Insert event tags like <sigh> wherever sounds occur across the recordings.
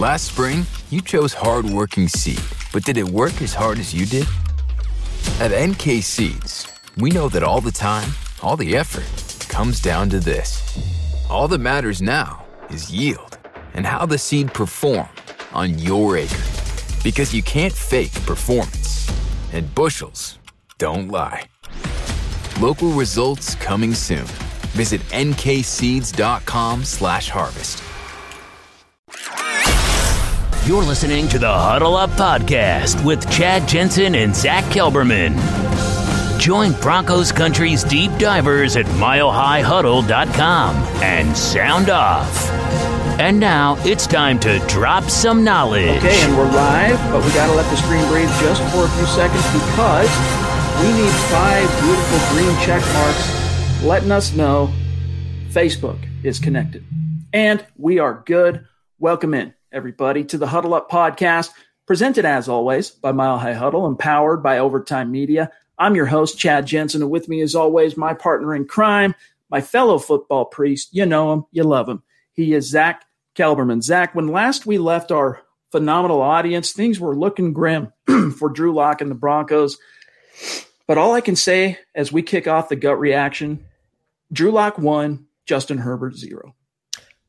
Last spring, you chose hardworking seed, but did it work as hard as you did? At NK Seeds, we know that all the time, all the effort comes down to this. All that matters now is yield and how the seed performed on your acre. Because you can't fake performance, and bushels don't lie. Local results coming soon. Visit nkseeds.com slash harvest. You're listening to the Huddle Up Podcast with Chad Jensen and Zach Kelberman. Join Broncos Country's deep divers at milehighhuddle.com and sound off. And now it's time to drop some knowledge. Okay, and we're live, but we got to let the screen breathe just for a few seconds because we need five beautiful green check marks letting us know Facebook is connected. And we are good. Welcome in everybody, to the Huddle Up podcast, presented as always by Mile High Huddle and powered by Overtime Media. I'm your host, Chad Jensen, and with me, as always, my partner in crime, my fellow football priest. You know him, you love him. He is Zach Kelberman. Zach, when last we left our phenomenal audience, things were looking grim <clears throat> for Drew Lock and the Broncos. But all I can say as we kick off the gut reaction, Drew Lock one, Justin Herbert zero.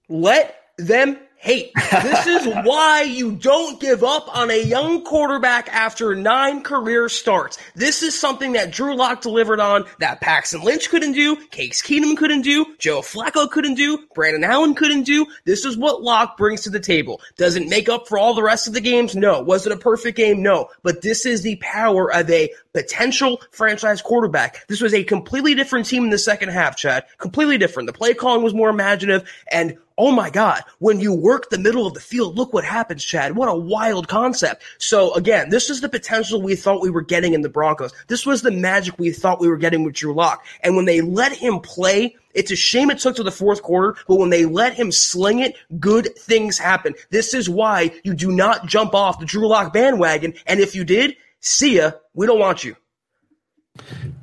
Let them hate. This is <laughs> why you don't give up on a young quarterback after nine career starts. This is something that Drew Lock delivered on that Paxton Lynch couldn't do, Case Keenum couldn't do, Joe Flacco couldn't do, Brandon Allen couldn't do. This is what Lock brings to the table. Does it make up for all the rest of the games? No. Was it a perfect game? No. But this is the power of a potential franchise quarterback. This was a completely different team in the second half, Chad. Completely different. The play calling was more imaginative and oh my God, when you work the middle of the field, look what happens, Chad. What a wild concept. So again, this is the potential we thought we were getting in the Broncos. This was the magic we thought we were getting with Drew Lock. And when they let him play, it's a shame it took to the fourth quarter, but when they let him sling it, good things happen. This is why you do not jump off the Drew Lock bandwagon. And if you did, see ya. We don't want you.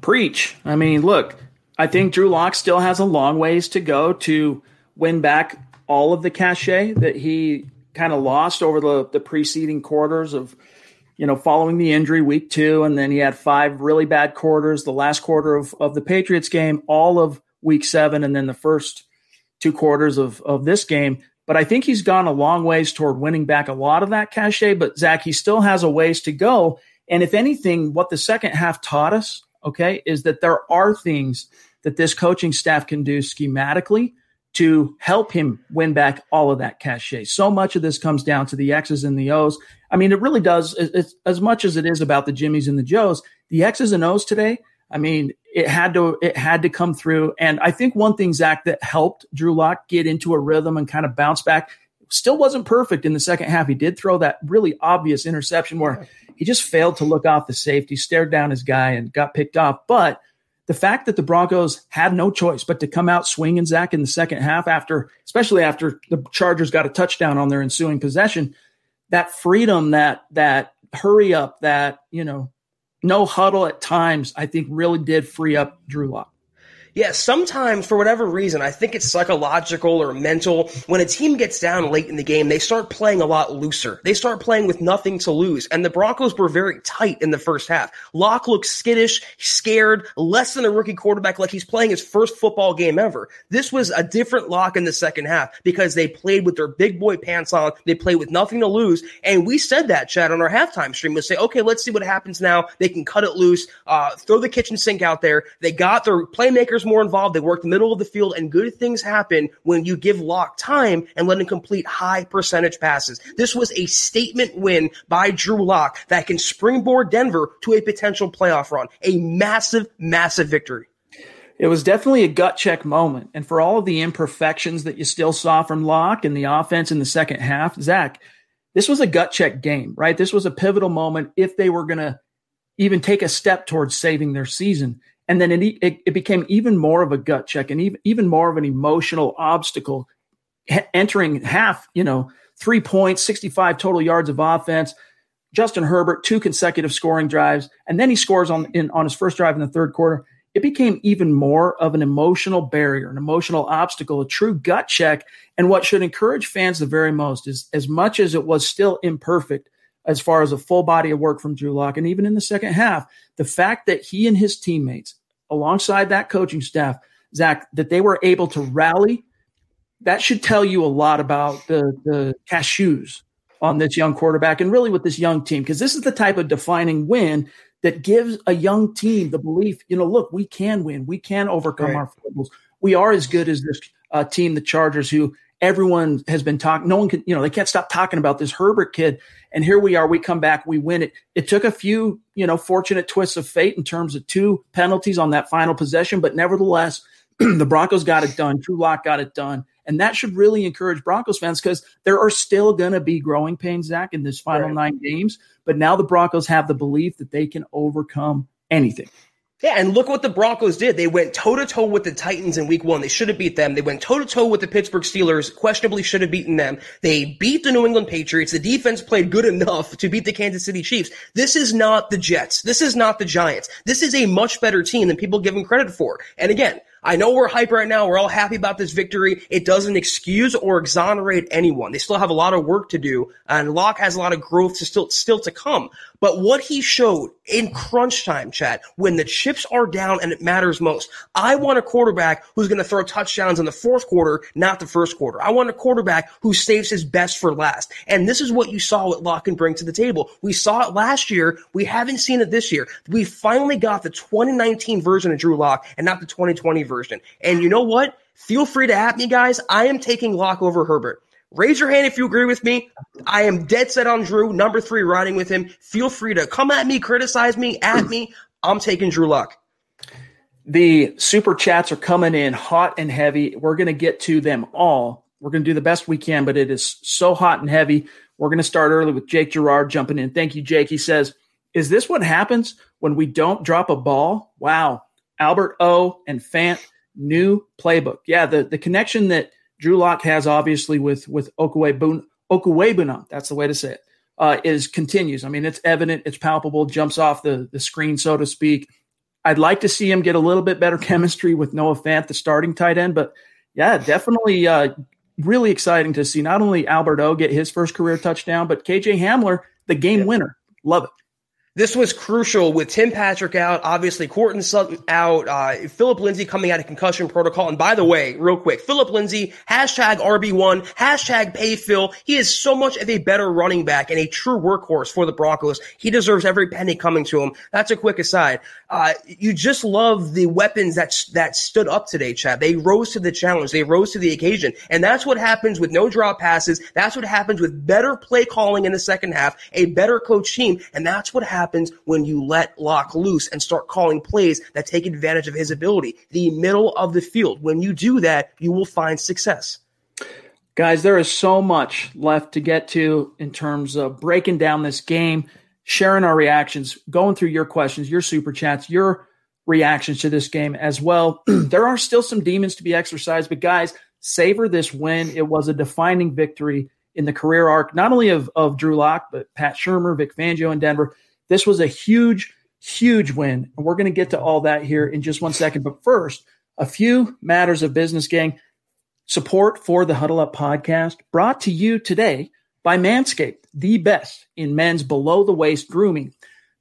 Preach. I mean, look, I think Drew Lock still has a long ways to go to win back all of the cachet that he kind of lost over the, the preceding quarters of, you know, following the injury week two. And then he had five really bad quarters, the last quarter of, of the Patriots game, all of week seven, and then the first two quarters of, of this game. But I think he's gone a long ways toward winning back a lot of that cachet. But Zach, he still has a ways to go. And if anything, what the second half taught us, okay, is that there are things that this coaching staff can do schematically to help him win back all of that cachet. So much of this comes down to the X's and the O's. I mean, it really does. It's, as much as it is about the Jimmies and the Joes, the X's and O's today. I mean, it had to it had to come through. And I think one thing, Zach, that helped Drew Lock get into a rhythm and kind of bounce back. Still wasn't perfect in the second half. He did throw that really obvious interception where he just failed to look off the safety, stared down his guy, and got picked off. But the fact that the Broncos had no choice but to come out swinging Zach in the second half after, especially after the Chargers got a touchdown on their ensuing possession, that freedom, that that hurry up, that you know, no huddle at times, I think really did free up Drew Lock. Yeah, sometimes for whatever reason, I think it's psychological or mental. When a team gets down late in the game, they start playing a lot looser. They start playing with nothing to lose. And the Broncos were very tight in the first half. Lock looked skittish, scared, less than a rookie quarterback, like he's playing his first football game ever. This was a different Lock in the second half because they played with their big boy pants on. They played with nothing to lose. And we said that, Chad, on our halftime stream. We say, okay, let's see what happens now. They can cut it loose, uh, throw the kitchen sink out there. They got their playmakers more involved. They work the middle of the field, and good things happen when you give Lock time and let him complete high percentage passes. This was a statement win by Drew Lock that can springboard Denver to a potential playoff run. A massive, massive victory. It was definitely a gut check moment. And for all of the imperfections that you still saw from Lock and the offense in the second half, Zach, this was a gut check game, right? This was a pivotal moment if they were going to even take a step towards saving their season. And then it, it, it, became even more of a gut check and even, even more of an emotional obstacle entering half, you know, three points, 65 total yards of offense. Justin Herbert, two consecutive scoring drives, and then he scores on in, on his first drive in the third quarter it became even more of an emotional barrier, an emotional obstacle, a true gut check. And what should encourage fans the very most is as much as it was still imperfect as far as a full body of work from Drew Lock, and even in the second half, the fact that he and his teammates, alongside that coaching staff, Zach, that they were able to rally, that should tell you a lot about the, the cashews on this young quarterback and really with this young team, because this is the type of defining win that gives a young team the belief, you know, look, we can win, we can overcome right. our foibles. We are as good as this uh, team, the Chargers, who everyone has been talking. No one can, you know, they can't stop talking about this Herbert kid. And here we are. We come back, we win it. It took a few, you know, fortunate twists of fate in terms of two penalties on that final possession, but nevertheless, <clears throat> the Broncos got it done. Drew Lock got it done. And that should really encourage Broncos fans because there are still going to be growing pains, Zach, in this final right. nine games. But now the Broncos have the belief that they can overcome anything. Yeah, and look what the Broncos did. They went toe to toe with the Titans in week one. They should have beat them. They went toe to toe with the Pittsburgh Steelers, questionably should have beaten them. They beat the New England Patriots. The defense played good enough to beat the Kansas City Chiefs. This is not the Jets. This is not the Giants. This is a much better team than people give them credit for. And again, I know we're hype right now. We're all happy about this victory. It doesn't excuse or exonerate anyone. They still have a lot of work to do, and Lock has a lot of growth to still still to come. But what he showed in crunch time, Chad, when the chips are down and it matters most, I want a quarterback who's going to throw touchdowns in the fourth quarter, not the first quarter. I want a quarterback who saves his best for last. And this is what you saw what Lock can bring to the table. We saw it last year. We haven't seen it this year. We finally got the 2019 version of Drew Lock and not the 2020 version. And you know what? Feel free to at me, guys. I am taking Lock over Herbert. Raise your hand if you agree with me. I am dead set on Drew, number three, riding with him. Feel free to come at me, criticize me, at me. I'm taking Drew Lock. The super chats are coming in hot and heavy. We're going to get to them all. We're going to do the best we can, but it is so hot and heavy. We're going to start early with Jake Gerard jumping in. Thank you, Jake. He says, Is this what happens when we don't drop a ball? Wow. Albert O and Fant, new playbook. Yeah, the, the connection that Drew Lock has obviously with with Okwuegbunam, that's the way to say it, uh, is continues. I mean, it's evident, it's palpable, jumps off the the screen, so to speak. I'd like to see him get a little bit better <laughs> chemistry with Noah Fant, the starting tight end, but yeah, definitely uh, really exciting to see not only Albert O get his first career touchdown, but KJ Hamler, the game yeah. winner. Love it. This was crucial with Tim Patrick out, obviously Courtland Sutton out, uh, Phillip Lindsay coming out of concussion protocol. And by the way, real quick, Phillip Lindsay, hashtag RB1, hashtag pay Phil. He is so much of a better running back and a true workhorse for the Broncos. He deserves every penny coming to him. That's a quick aside. Uh, you just love the weapons that, that stood up today, Chad. They rose to the challenge. They rose to the occasion. And that's what happens with no drop passes. That's what happens with better play calling in the second half, a better coach team. And that's what happens happens when you let Lock loose and start calling plays that take advantage of his ability. The middle of the field. When you do that, you will find success. Guys, there is so much left to get to in terms of breaking down this game, sharing our reactions, going through your questions, your super chats, your reactions to this game as well. <clears throat> there are still some demons to be exercised, but guys, savor this win. It was a defining victory in the career arc, not only of, of Drew Lock, but Pat Shurmur, Vic Fangio in Denver. This was a huge, huge win. And we're going to get to all that here in just one second. But first, a few matters of business, gang. Support for the Huddle Up podcast brought to you today by Manscaped, the best in men's below the waist grooming.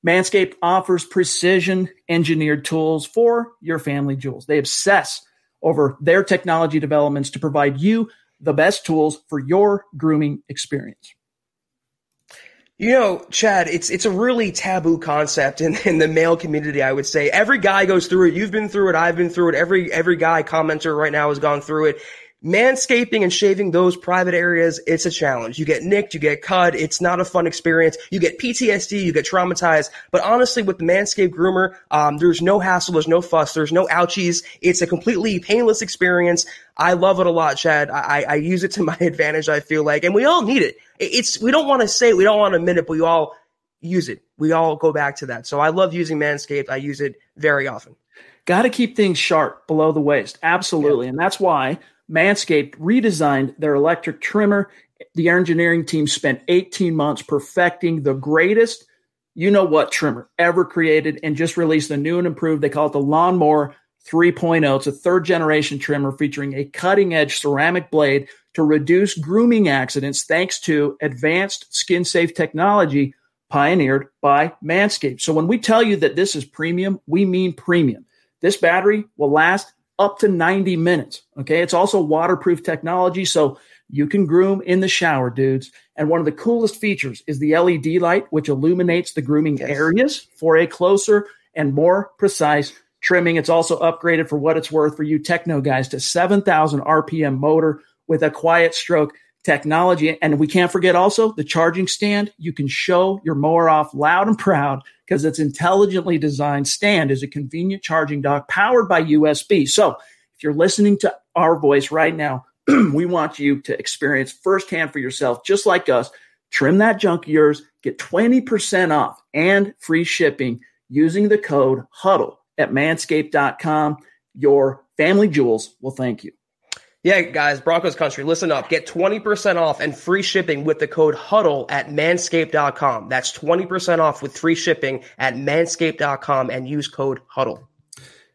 Manscaped offers precision engineered tools for your family jewels. They obsess over their technology developments to provide you the best tools for your grooming experience. You know, Chad, it's it's a really taboo concept in, in the male community, I would say. Every guy goes through it. You've been through it, I've been through it, every every guy commenter right now has gone through it. Manscaping and shaving those private areas, it's a challenge. You get nicked, you get cut. It's not a fun experience. You get PTSD, you get traumatized. But honestly, with the Manscaped groomer, um, there's no hassle, there's no fuss, there's no ouchies. It's a completely painless experience. I love it a lot, Chad. I, I use it to my <laughs> advantage, I feel like, and we all need it. It's, we don't want to say it, we don't want to admit it, but we all use it. We all go back to that. So I love using Manscaped. I use it very often. Got to keep things sharp below the waist. Absolutely. Yeah. And that's why Manscaped redesigned their electric trimmer. The engineering team spent 18 months perfecting the greatest, you know what, trimmer ever created and just released the new and improved. They call it the Lawnmower 3.0. It's a third generation trimmer featuring a cutting edge ceramic blade to reduce grooming accidents thanks to advanced skin safe technology pioneered by Manscaped. So when we tell you that this is premium, we mean premium. This battery will last up to 90 minutes. Okay. It's also waterproof technology. So you can groom in the shower, dudes. And one of the coolest features is the LED light, which illuminates the grooming yes. areas for a closer and more precise trimming. It's also upgraded for what it's worth for you techno guys to 7,000 RPM motor with a quiet stroke technology. And we can't forget also the charging stand. You can show your mower off loud and proud because its intelligently designed stand is a convenient charging dock powered by USB. So if you're listening to our voice right now, <clears throat> we want you to experience firsthand for yourself, just like us. Trim that junk of yours, get 20% off and free shipping using the code HUDDLE at manscaped.com. Your family jewels will thank you. Yeah, guys, Broncos country, listen up. Get 20% off and free shipping with the code HUDDLE at manscaped.com. That's 20% off with free shipping at manscaped.com and use code HUDDLE.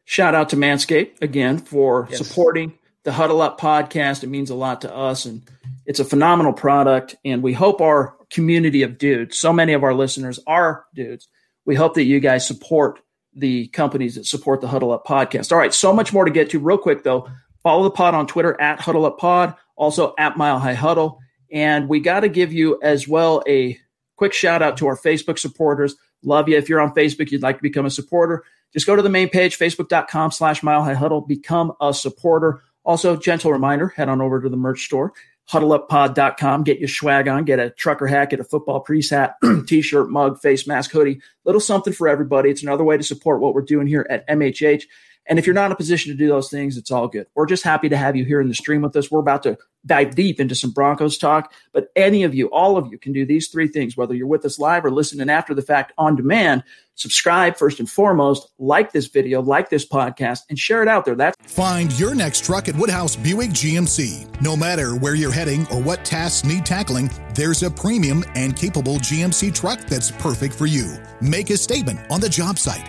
Shout out to Manscaped again for yes. supporting the Huddle Up podcast. It means a lot to us and it's a phenomenal product. And we hope our community of dudes, so many of our listeners are dudes, we hope that you guys support the companies that support the Huddle Up podcast. All right, so much more to get to. Real quick though, Follow the pod on Twitter at Huddle Up Pod, also at Mile High Huddle. And we got to give you as well a quick shout out to our Facebook supporters. Love you. If you're on Facebook, you'd like to become a supporter, just go to the main page, facebook.com slash Mile High Huddle, become a supporter. Also, gentle reminder, head on over to the merch store, huddleuppod.com, get your swag on, get a trucker hat, get a football priest hat, <clears throat> t-shirt, mug, face mask, hoodie, little something for everybody. It's another way to support what we're doing here at MHH. And if you're not in a position to do those things, it's all good. We're just happy to have you here in the stream with us. We're about to dive deep into some Broncos talk, but any of you, all of you can do these three things, whether you're with us live or listening after the fact on demand. Subscribe first and foremost, like this video, like this podcast, and share it out there. That's find your next truck at Woodhouse Buick GMC. No matter where you're heading or what tasks need tackling, there's a premium and capable GMC truck that's perfect for you. Make a statement on the job site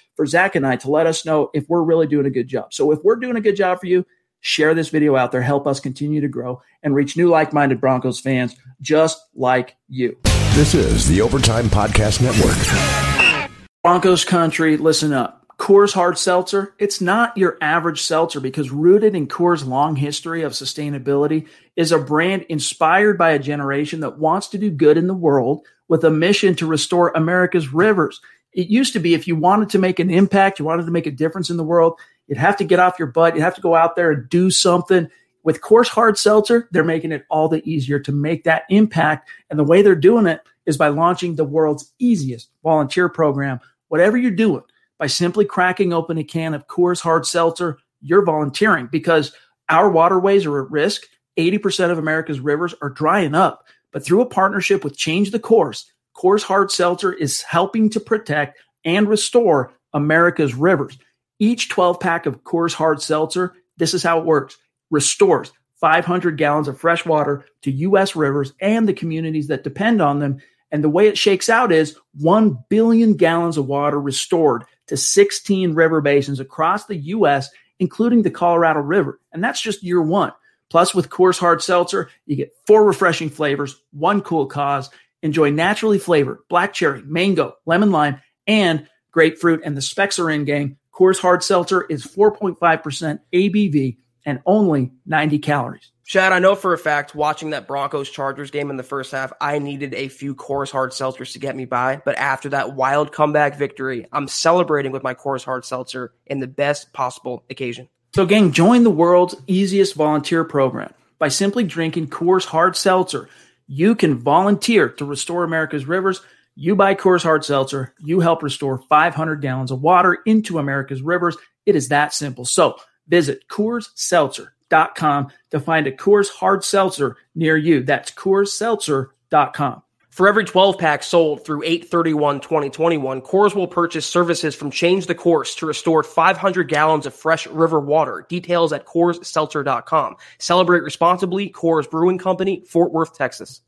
for Zach and I to let us know if we're really doing a good job. So if we're doing a good job for you, share this video out there, help us continue to grow and reach new like minded Broncos fans just like you. This is the Overtime Podcast Network. Broncos country, listen up. Coors Hard Seltzer, it's not your average seltzer because rooted in Coors' long history of sustainability is a brand inspired by a generation that wants to do good in the world with a mission to restore America's rivers It used to be if you wanted to make an impact, you wanted to make a difference in the world, you'd have to get off your butt, you'd have to go out there and do something. With Coors Hard Seltzer, they're making it all the easier to make that impact. And the way they're doing it is by launching the world's easiest volunteer program. Whatever you're doing, by simply cracking open a can of Coors Hard Seltzer, you're volunteering because our waterways are at risk. 80% of America's rivers are drying up. But through a partnership with Change the Course, Coors Hard Seltzer is helping to protect and restore America's rivers. Each 12 pack of Coors Hard Seltzer, this is how it works, restores 500 gallons of fresh water to U.S. rivers and the communities that depend on them. And the way it shakes out is 1 billion gallons of water restored to 16 river basins across the U.S., including the Colorado River. And that's just year one. Plus, with Coors Hard Seltzer, you get four refreshing flavors, one cool cause. Enjoy naturally flavored black cherry, mango, lemon lime, and grapefruit. And the specs are in, gang. Coors Hard Seltzer is 4.5% ABV and only 90 calories. Chad, I know for a fact watching that Broncos Chargers game in the first half, I needed a few Coors Hard Seltzers to get me by. But after that wild comeback victory, I'm celebrating with my Coors Hard Seltzer in the best possible occasion. So, gang, join the world's easiest volunteer program. By simply drinking Coors Hard Seltzer, you can volunteer to restore America's rivers. You buy Coors Hard Seltzer, you help restore 500 gallons of water into America's rivers. It is that simple. So, visit CoorsSeltzer.com to find a Coors Hard Seltzer near you. That's CoorsSeltzer.com. For every 12 pack sold through 831 2021, Coors will purchase services from Change the Course to restore 500 gallons of fresh river water. Details at CoorsSeltzer.com. Celebrate responsibly. Coors Brewing Company, Fort Worth, Texas.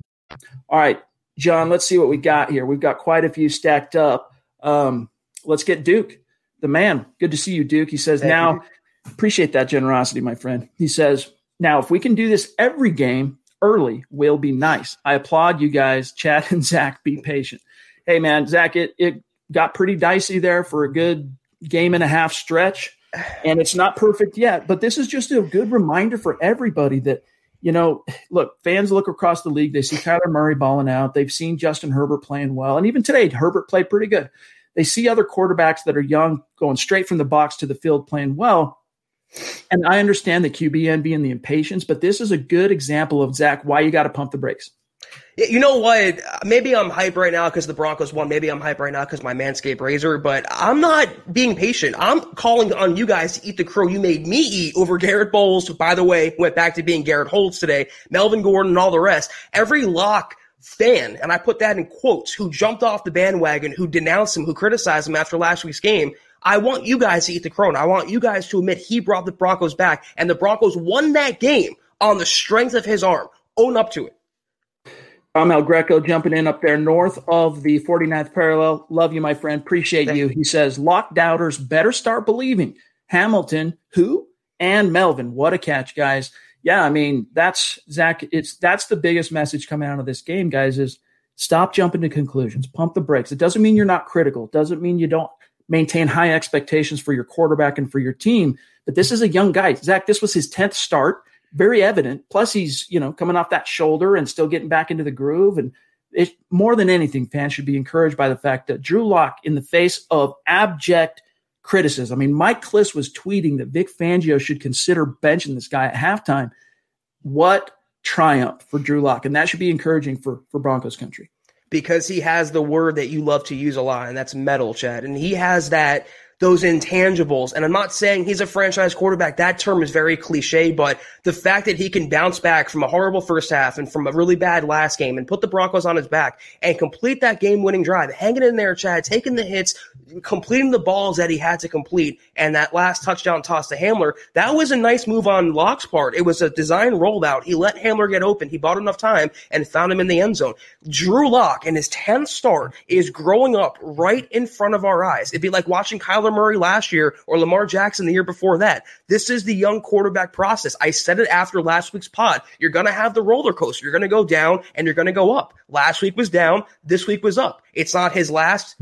All right, John, let's see what we got here. We've got quite a few stacked up. Um, let's get Duke, the man. Good to see you, Duke. He says, Thank now, you. appreciate that generosity, my friend. He says, now, if we can do this every game, early will be nice. I applaud you guys, Chad and Zach. Be patient. Hey, man, Zach, it, it got pretty dicey there for a good game and a half stretch, and it's not perfect yet. But this is just a good reminder for everybody that, you know, look, fans look across the league. They see Kyler Murray balling out. They've seen Justin Herbert playing well. And even today, Herbert played pretty good. They see other quarterbacks that are young going straight from the box to the field playing well. And I understand the QB envy and the impatience, but this is a good example of Zach why you got to pump the brakes. You know what? Maybe I'm hype right now because the Broncos won. Maybe I'm hype right now because my Manscaped razor, but I'm not being patient. I'm calling on you guys to eat the crow you made me eat over Garett Bolles, who, by the way, went back to being Garrett Holtz today, Melvin Gordon, and all the rest. Every lock fan, and I put that in quotes, who jumped off the bandwagon, who denounced him, who criticized him after last week's game, I want you guys to eat the crown. I want you guys to admit he brought the Broncos back, and the Broncos won that game on the strength of his arm. Own up to it. I'm El Greco jumping in up there north of the 49th parallel. Love you, my friend. Appreciate Thank you. He says, Lock doubters better start believing. Hamilton, who? And Melvin. What a catch, guys. Yeah, I mean, that's Zach. It's that's the biggest message coming out of this game, guys, is stop jumping to conclusions. Pump the brakes. It doesn't mean you're not critical. It doesn't mean you don't maintain high expectations for your quarterback and for your team. But this is a young guy. Zach, this was his 10th start. Very evident. Plus, he's, you know, coming off that shoulder and still getting back into the groove. And it, more than anything, fans should be encouraged by the fact that Drew Lock, in the face of abject criticism, I mean, Mike Klis was tweeting that Vic Fangio should consider benching this guy at halftime. What triumph for Drew Lock. And that should be encouraging for, for Broncos country because he has the word that you love to use a lot, and that's metal, Chad. And he has that those intangibles. And I'm not saying he's a franchise quarterback. That term is very cliche, but the fact that he can bounce back from a horrible first half and from a really bad last game and put the Broncos on his back and complete that game winning drive, hanging in there, Chad, taking the hits, completing the balls that he had to complete, and that last touchdown toss to Hamler, that was a nice move on Lock's part. It was a design rollout. He let Hamler get open. He bought enough time and found him in the end zone. Drew Lock in his 10th start is growing up right in front of our eyes. It'd be like watching Kyler Murray last year or Lamar Jackson the year before that. This is the young quarterback process. I said it after last week's pod. You're going to have the roller coaster. You're going to go down and you're going to go up. Last week was down. This week was up. It's not his last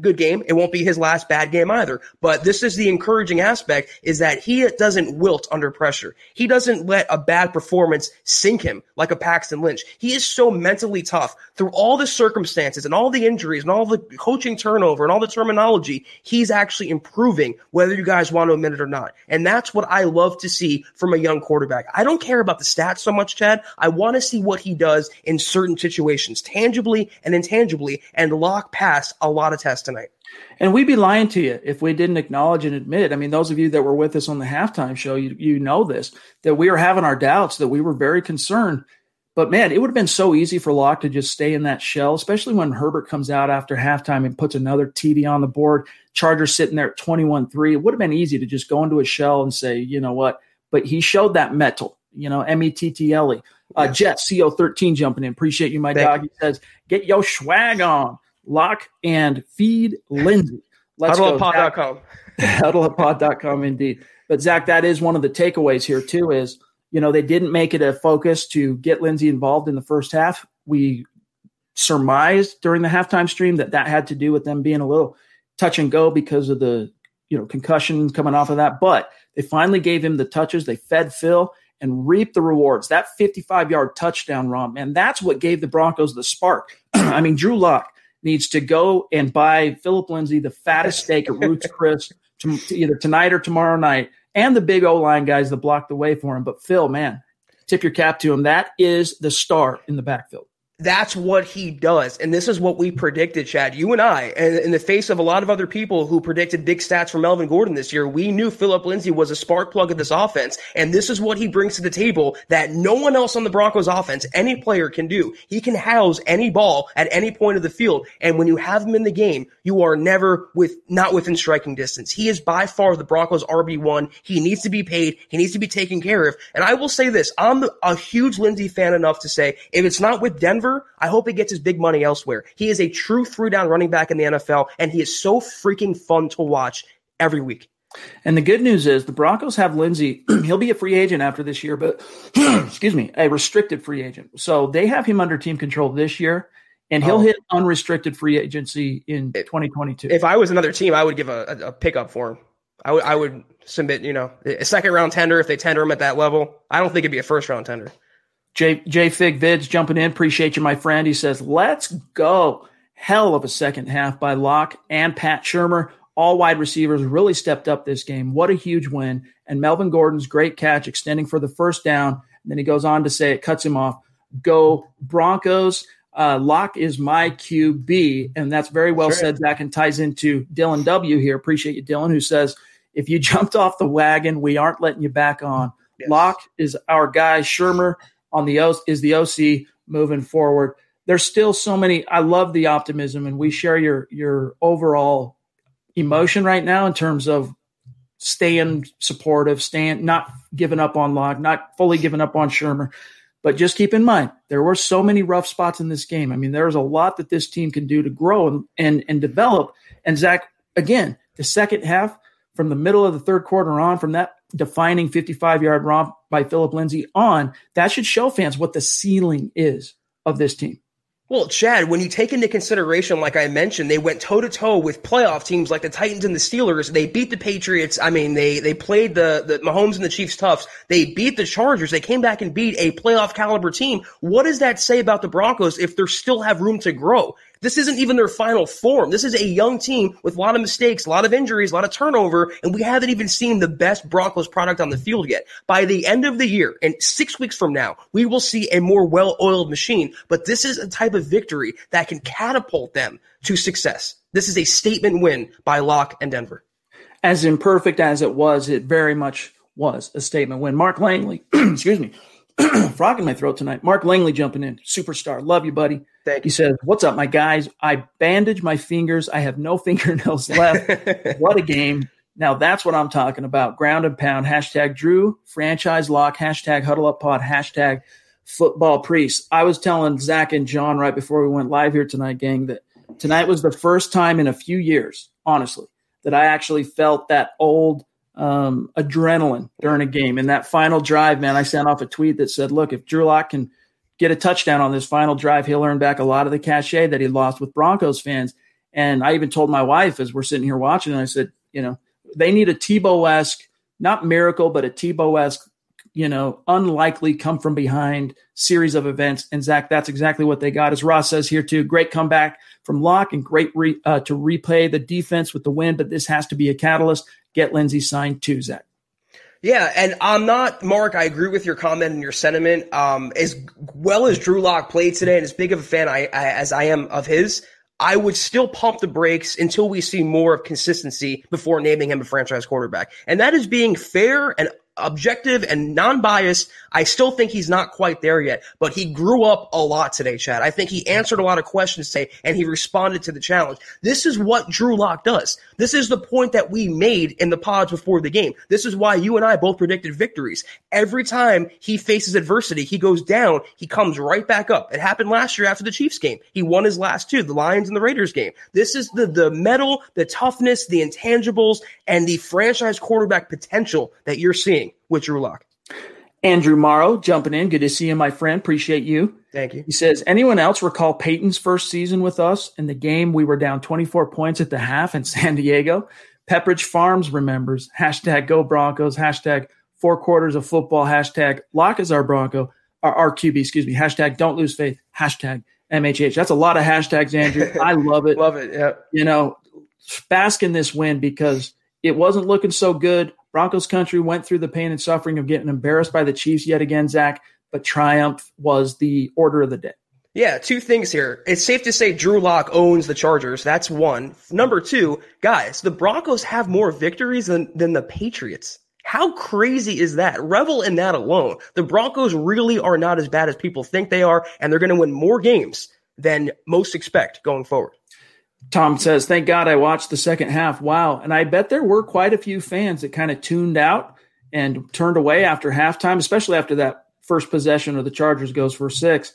good game. It won't be his last bad game either. But this is the encouraging aspect is that he doesn't wilt under pressure. He doesn't let a bad performance sink him like a Paxton Lynch. He is so mentally tough through all the circumstances and all the injuries and all the coaching turnover and all the terminology. He's actually improving whether you guys want to admit it or not. And that's what I love to see from a young quarterback. I don't care about the stats so much, Chad. I want to see what he does in certain situations, tangibly and intangibly, and Lock passed a lot of tests tonight. And we'd be lying to you if we didn't acknowledge and admit. I mean, those of you that were with us on the halftime show, you, you know this, that we were having our doubts, that we were very concerned. But man, it would have been so easy for Lock to just stay in that shell, especially when Herbert comes out after halftime and puts another TD on the board. Chargers sitting there at 21 3. It would have been easy to just go into a shell and say, you know what? But he showed that metal, you know, M E T T L E. Uh, Jet CO13 jumping in. Appreciate you, my Thank dog. You. He says, get your swag on. Lock and feed Lindsay. Let's HuddleUpPod.com. HuddleUpPod.com, <laughs> indeed. But Zach, that is one of the takeaways here too. Is you know they didn't make it a focus to get Lindsay involved in the first half. We surmised during the halftime stream that that had to do with them being a little touch and go because of the you know concussion coming off of that. But they finally gave him the touches. They fed Phil and reap the rewards. That 55 yard touchdown romp, man, that's what gave the Broncos the spark. <clears throat> I mean, Drew Lock needs to go and buy Phillip Lindsay the fattest <laughs> steak at Ruth's Chris to, to either tonight or tomorrow night, and the big O line guys that block the way for him. But Phil, man, tip your cap to him. That is the star in the backfield. That's what he does. And this is what we predicted, Chad. You and I, and in the face of a lot of other people who predicted big stats from Melvin Gordon this year, we knew Phillip Lindsay was a spark plug of this offense. And this is what he brings to the table that no one else on the Broncos offense, any player can do. He can house any ball at any point of the field. And when you have him in the game, you are never with, not within striking distance. He is by far the Broncos RB1. He needs to be paid. He needs to be taken care of. And I will say this, I'm a huge Lindsay fan enough to say if it's not with Denver, I hope he gets his big money elsewhere. He is a true three down running back in the NFL, and he is so freaking fun to watch every week. And the good news is the Broncos have Lindsay. <clears throat> he'll be a free agent after this year, but <clears throat> excuse me, a restricted free agent. So they have him under team control this year, and he'll oh. hit unrestricted free agency in 2022. If I was another team, I would give a, a, a pickup for him. I would I would submit, you know, a second round tender if they tender him at that level. I don't think it'd be a first round tender. J, J Fig Vids jumping in. Appreciate you, my friend. He says, let's go. Hell of a second half by Lock and Pat Shurmur. All wide receivers really stepped up this game. What a huge win. And Melvin Gordon's great catch extending for the first down. And then he goes on to say it cuts him off. Go Broncos. Uh, Lock is my QB. And that's very well sure. said, Zach, and ties into Dylan W here. Appreciate you, Dylan, who says, if you <laughs> jumped off the wagon, we aren't letting you back on. Yes. Lock is our guy. Shurmur on the O is the OC moving forward. There's still so many. I love the optimism, and we share your your overall emotion right now in terms of staying supportive, staying not giving up on Lock, not fully giving up on Shurmur. But just keep in mind, there were so many rough spots in this game. I mean, there's a lot that this team can do to grow and and, and develop. And Zach, again, the second half, from the middle of the third quarter on, from that defining 55 yard romp by Phillip Lindsay on, that should show fans what the ceiling is of this team. Well, Chad, when you take into consideration, like I mentioned, they went toe to toe with playoff teams like the Titans and the Steelers. They beat the Patriots. I mean, they, they played the, the Mahomes and the Chiefs toughs. They beat the Chargers. They came back and beat a playoff caliber team. What does that say about the Broncos if they still have room to grow? This isn't even their final form. This is a young team with a lot of mistakes, a lot of injuries, a lot of turnover, and we haven't even seen the best Broncos product on the field yet. By the end of the year, and six weeks from now, we will see a more well-oiled machine, but this is a type of victory that can catapult them to success. This is a statement win by Lock and Denver. As imperfect as it was, it very much was a statement win. Mark Langley, <clears throat> excuse me, <clears throat> frog in my throat tonight. Mark Langley jumping in, superstar. Love you, buddy. Thank you. He says, What's up, my guys? I bandage my fingers. I have no <laughs> fingernails left. <laughs> what a game. Now that's what I'm talking about. Ground and pound. Hashtag Drew, franchise lock, hashtag huddle up pod, hashtag football priest. I was telling Zach and John right before we went live here tonight, gang, that tonight was the first time in a few years, honestly, that I actually felt that old um, adrenaline during a game. In that final drive, man, I sent off a tweet that said, look, if Drew Lock can get a touchdown on this final drive, he'll earn back a lot of the cachet that he lost with Broncos fans. And I even told my wife as we're sitting here watching, and I said, you know, they need a Tebow esque, not miracle, but a Tebow esque, you know, unlikely come from behind series of events. And Zach, that's exactly what they got. As Ross says here too, great comeback from Lock and great re, uh, to replay the defense with the win. But this has to be a catalyst. Get Lindsay signed too, Zach. Yeah, and I'm not, Mark, I agree with your comment and your sentiment. Um, as well as Drew Lock played today and as big of a fan I, I, as I am of his, I would still pump the brakes until we see more of consistency before naming him a franchise quarterback. And that is being fair and objective and non-biased. I still think he's not quite there yet, but he grew up a lot today, Chad. I think he answered a lot of questions today and he responded to the challenge. This is what Drew Lock does. This is the point that we made in the pods before the game. This is why you and I both predicted victories. Every time he faces adversity, he goes down, he comes right back up. It happened last year after the Chiefs game. He won his last two, the Lions and the Raiders game. This is the, the metal, the toughness, the intangibles, and the franchise quarterback potential that you're seeing with Drew Lock. Andrew Morrow jumping in. Good to see you, my friend. Appreciate you. Thank you. He says, anyone else recall Peyton's first season with us in the game? We were down 24 points at the half in <laughs> San Diego. Pepperidge Farms remembers. Hashtag go Broncos. Hashtag four quarters of football. Hashtag lock is our Bronco. Our, our QB, excuse me. Hashtag don't lose faith. Hashtag MHH. That's a lot of hashtags, Andrew. I love it. <laughs> love it. Yeah. You know, bask in this win because it wasn't looking so good. Broncos country went through the pain and suffering of getting embarrassed by the Chiefs yet again, Zach, but triumph was the order of the day. Yeah, two things here. It's safe to say Drew Lock owns the Chargers. That's one. Number two, guys, the Broncos have more victories than, than the Patriots. How crazy is that? Revel in that alone. The Broncos really are not as bad as people think they are, and they're going to win more games than most expect going forward. Tom says, Thank God I watched the second half. Wow. And I bet there were quite a few fans that kind of tuned out and turned away after halftime, especially after that first possession where the Chargers goes for six.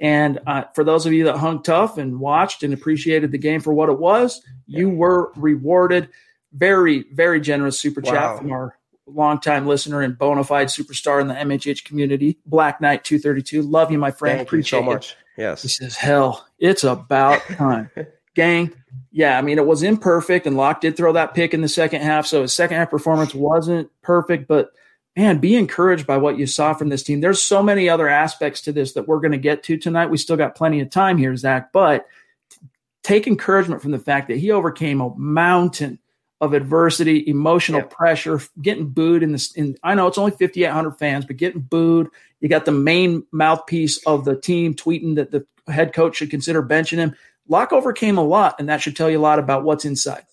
And uh, for those of you that hung tough and watched and appreciated the game for what it was, you were rewarded. Very, very generous super chat Wow. from our longtime listener and bona fide superstar in the MHH community, Black Knight 232. Love you, my friend. Thank you so much. He Yes. says, Hell, it's about time. <laughs> Gang, yeah, I mean, it was imperfect, and Lock did throw that pick in the second half. So his second half performance wasn't perfect, but man, be encouraged by what you saw from this team. There's so many other aspects to this that we're going to get to tonight. We still got plenty of time here, Zach, but take encouragement from the fact that he overcame a mountain of adversity, emotional Yeah. pressure, getting booed in this. In I know it's only 5,800 fans, but getting booed. You got the main mouthpiece of the team tweeting that the head coach should consider benching him. Lock overcame a lot, and that should tell you a lot about what's inside.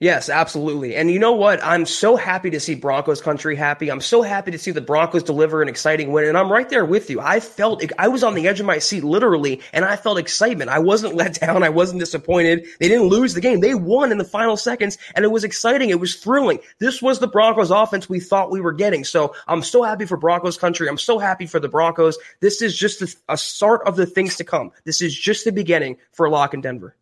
Yes, absolutely. And you know what? I'm so happy to see Broncos country happy. I'm so happy to see the Broncos deliver an exciting win. And I'm right there with you. I felt, I was on the edge of my seat literally, and I felt excitement. I wasn't <laughs> let down. I wasn't disappointed. They didn't lose the game. They won in the final seconds, and it was exciting. It was thrilling. This was the Broncos offense we thought we were getting. So I'm so happy for Broncos country. I'm so happy for the Broncos. This is just a, start of the things to come. This is just the beginning for Lock in Denver.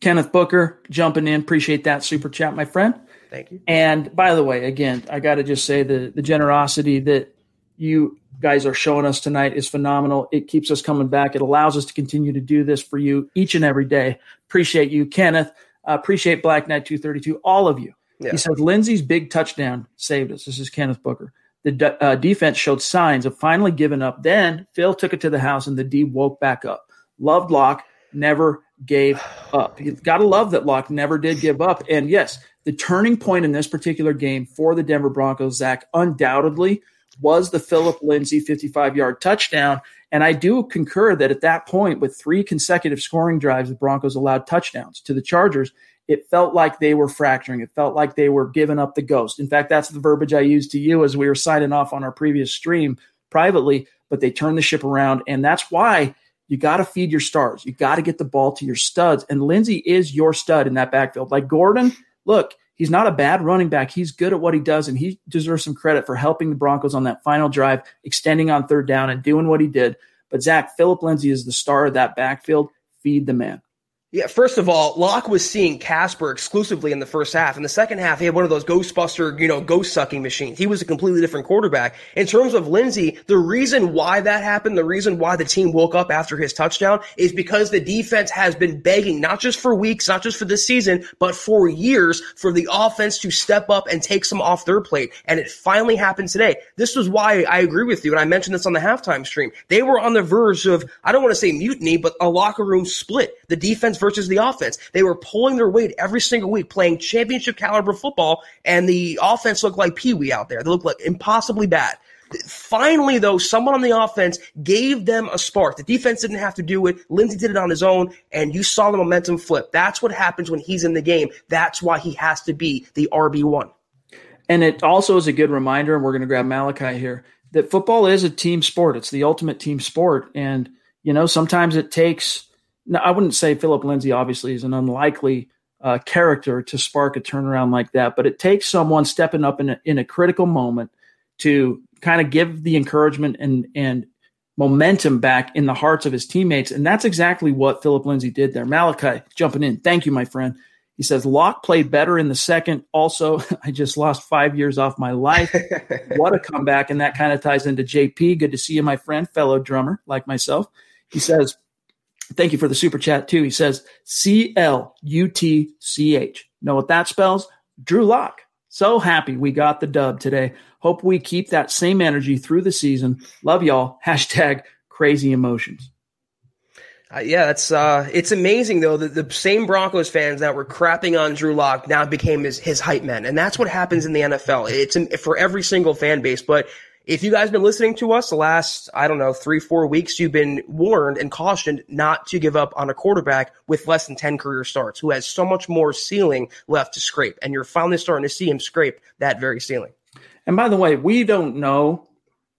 Kenneth Booker jumping in. Appreciate that super chat, my friend. Thank you. And by the way, again, I got to just say the the generosity that you guys are showing us tonight is phenomenal. It keeps us coming back. It allows us to continue to do this for you each and every day. Appreciate you, Kenneth. Uh, appreciate Black Knight 232, all of you. Yeah. He says Lindsay's big touchdown saved us. This is Kenneth Booker. The de- uh, defense showed signs of finally giving up. Then Phil took it to the house and the D woke back up. Loved Lock, never gave up. You've got to love that Lock never did give up. And yes, the turning point in this particular game for the Denver Broncos, Zach, undoubtedly was the Phillip Lindsay 55 yard touchdown. And I do concur that at that point, with three consecutive scoring drives, the Broncos allowed touchdowns to the Chargers. It felt like they were fracturing. It felt like they were giving up the ghost. In fact, that's the verbiage I used to you as we were signing off on our previous stream privately, but they turned the ship around. And that's why you got to feed your stars. You got to get the ball to your studs. And Lindsay is your stud in that backfield. Like Gordon, look, he's not a bad running back. He's good at what he does, and he deserves some credit for helping the Broncos on that final drive, extending on third down and doing what he did. But Zach, Phillip Lindsay is the star of that backfield. Feed the man. Yeah, first of all, Lock was seeing Casper exclusively in the first half. In the second half, he had one of those Ghostbuster, you know, ghost sucking machines. He was a completely different quarterback. In terms of Lindsay, the reason why that happened, the reason why the team woke up after his touchdown is because the defense has been begging, not just for weeks, not just for this season, but for years for the offense to step up and take some off their plate. And it finally happened today. This was why I agree with you. And I mentioned this on the halftime stream. They were on the verge of, I don't want to say mutiny, but a locker room split. The defense versus the offense. They were pulling their weight every single week, playing championship caliber football, and the offense looked like Pee Wee out there. They looked like impossibly bad. Finally, though, someone on the offense gave them a spark. The defense didn't have to do it. Lindsay did it on his own, and you saw the momentum flip. That's what happens when he's in the game. That's why he has to be the RB1. And it also is a good reminder, and we're going to grab Malachi here, that football is a team sport. It's the ultimate team sport. And, you know, sometimes it takes now, I wouldn't say Phillip Lindsay obviously is an unlikely uh, character to spark a turnaround like that, but it takes someone stepping up in a, in a critical moment to kind of give the encouragement and and momentum back in the hearts of his teammates, and that's exactly what Phillip Lindsay did there. Malachi jumping in, thank you, my friend. He says Lock played better in the second. Also, <laughs> I just lost five years off my life. <laughs> what a comeback! And that kind of ties into JP. Good to see you, my friend, fellow drummer like myself. He says Thank you for the super chat too. He says C L U T C H. Know what that spells? Drew Lock. So happy we got the dub today. Hope we keep that same energy through the season. Love y'all. <laughs> Hashtag crazy emotions. Uh, yeah, that's uh, it's amazing though that the same Broncos fans that were crapping on Drew Lock now became his his hype men, and that's what happens in the NFL. It's for every single fan base, but if you guys have been listening to us the last, I don't know, three, four weeks, you've been warned and cautioned not to give up on a quarterback with less than 10 career starts who has so much more ceiling left to scrape. And you're finally starting to see him scrape that very ceiling. And by the way, we don't know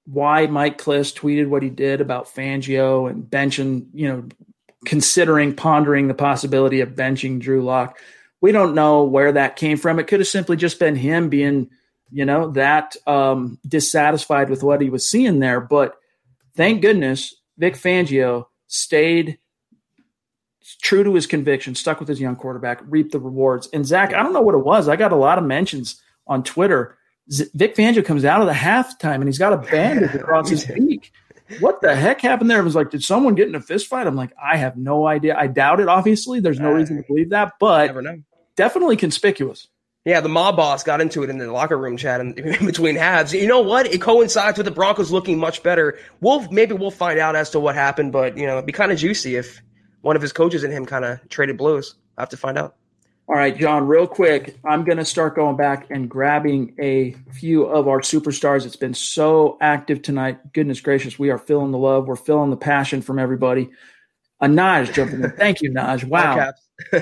why Mike Klis tweeted what he did about Fangio and benching, you know, considering pondering the possibility of benching Drew Lock. We don't know where that came from. It could have simply just been him being you know, that um, dissatisfied with what he was seeing there. But thank goodness Vic Fangio stayed true to his conviction, stuck with his young quarterback, reaped the rewards. And Zach, I don't know what it was. I got a lot of mentions on Twitter. Vic Fangio comes out of the halftime and he's got a bandage across his <laughs> beak. What the heck happened there? It was like, did someone get in a fist fight? I'm like, I have no idea. I doubt it, obviously. There's no reason to believe that, but definitely conspicuous. Yeah, the mob boss got into it in the locker room chat in, in, <laughs> between halves. You know what? It coincides with the Broncos looking much better. We'll maybe we'll find out as to what happened, but you know, it'd be kind of juicy if one of his coaches and him kind of traded blows. I have to find out. All right, John, real quick, I'm going to start going back and grabbing a few of our superstars. It's been so active tonight. Goodness gracious, we are feeling the love. We're feeling the passion from everybody. A Naj jumping in. Thank you, Naj. Wow. <laughs>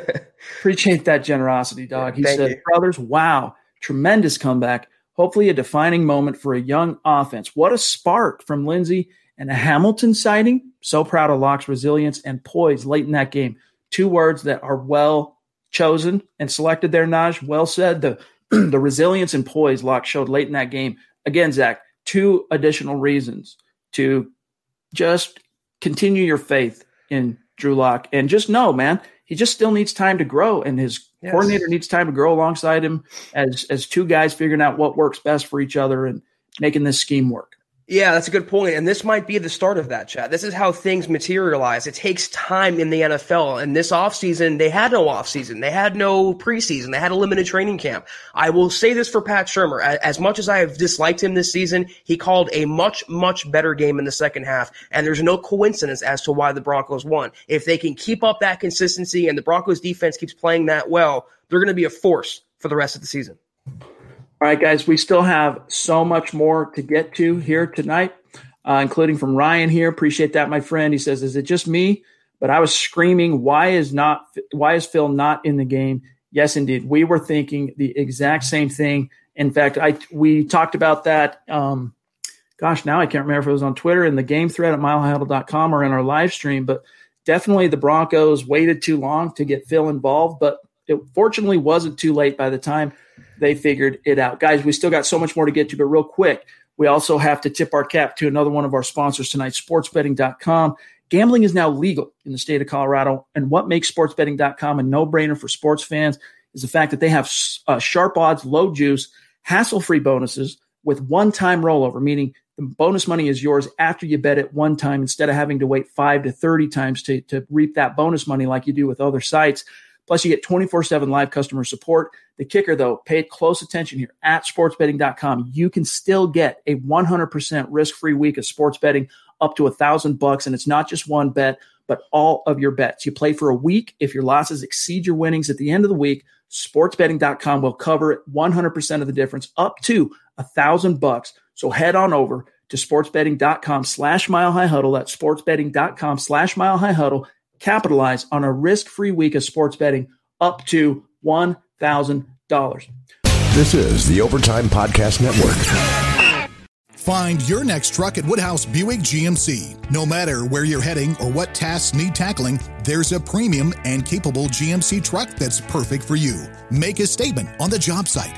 Appreciate that generosity, dog. He Thank said, you. Brothers, wow, tremendous comeback. Hopefully, a defining moment for a young offense. What a spark from Lindsay and a Hamilton sighting. So proud of Lock's resilience and poise late in that game. Two words that are well chosen and selected there, Naj. Well said. The, <clears throat> the resilience and poise Lock showed late in that game. Again, Zach, two additional reasons to just continue your faith in Drew Lock and just know, man, he just still needs time to grow, and his yes. coordinator needs time to grow alongside him as as two guys figuring out what works best for each other and making this scheme work. Yeah, that's a good point. And this might be the start of that, chat. This is how things materialize. It takes time in the NFL. And this offseason, they had no offseason. They had no preseason. They had a limited training camp. I will say this for Pat Shurmur. As much as I have disliked him this season, he called a much, much better game in the second half. And there's no coincidence as to why the Broncos won. If they can keep up that consistency and the Broncos defense keeps playing that well, they're going to be a force for the rest of the season. All right, guys, we still have so much more to get to here tonight, uh, including from Ryan here. Appreciate that, my friend. He says, "Is it just me?" But I was screaming, "Why is not? Why is Phil not in the game?" Yes, indeed, we were thinking the exact same thing. In fact, I we talked about that. Um, gosh, now I can't remember if it was on Twitter in the game thread at milehighhuddle.com or in our live stream, but definitely the Broncos waited too long to get Phil involved. But it fortunately wasn't too late by the time they figured it out. Guys, we still got so much more to get to, but real quick, we also have to tip our cap to another one of our sponsors tonight, sportsbetting.com. Gambling is now legal in the state of Colorado. And what makes sportsbetting.com a no brainer for sports fans is the fact that they have uh, sharp odds, low juice, hassle free bonuses with one time rollover, meaning the bonus money is yours after you bet it one time instead of having to wait five to 30 times to, to reap that bonus money like you do with other sites. Plus, you get 24 7 live customer support. The kicker, though, pay close attention here at sportsbetting.com. You can still get a 100% risk free week of sports betting up to a thousand bucks. And it's not just one bet, but all of your bets. You play for a week. If your losses exceed your winnings at the end of the week, sportsbetting.com will cover it 100% of the difference up to a thousand bucks. So head on over to sportsbetting.com slash mile high huddle. That's sportsbetting.com slash mile high huddle. Capitalize on a risk free week of sports betting up to $1,000. This is the Overtime Podcast Network. Find your next truck at Woodhouse Buick GMC. No matter where you're heading or what tasks need tackling, there's a premium and capable GMC truck that's perfect for you. Make a statement on the job site,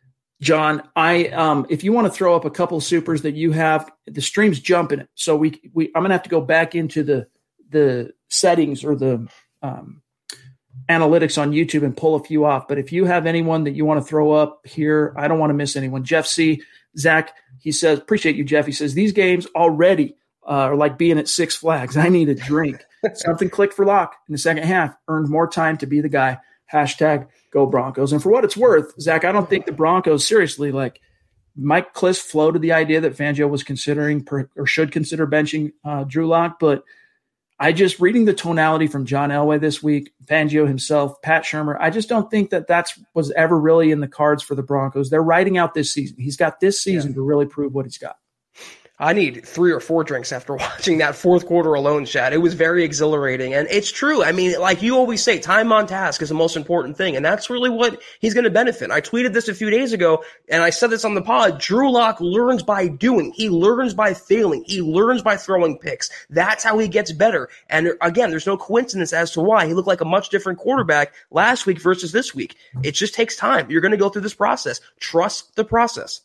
John. I um, if you want to throw up a couple of supers that you have, the stream's jumping. So we we I'm gonna have to go back into the the settings or the um, analytics on YouTube and pull a few off. But if you have anyone that you want to throw up here, I don't want to miss anyone. Jeff C. Zach, he says, appreciate you, Jeff. He says these games already uh, are like being at Six Flags. I need a drink. <laughs> Something clicked for Lock in the second half. Earned more time to be the guy hashtag go Broncos. And for what it's worth, Zach, I don't think the Broncos seriously like Mike Klis floated the idea that Fangio was considering per, or should consider benching uh, Drew Lock, but I just reading the tonality from John Elway this week, Fangio himself, Pat Shurmur. I just don't think that that's was ever really in the cards for the Broncos. They're writing out this season. He's got this season yeah. to really prove what he's got. I need three or four drinks after <laughs> watching that fourth quarter alone, Chad. It was very exhilarating. And it's true. I mean, like you always say, time on task is the most important thing. And that's really what he's going to benefit. I tweeted this a few days ago and I said this on the pod. Drew Lock learns by doing. He learns by failing. He learns by throwing picks. That's how he gets better. And again, there's no coincidence as to why he looked like a much different quarterback last week versus this week. It just takes time. You're going to go through this process. Trust the process.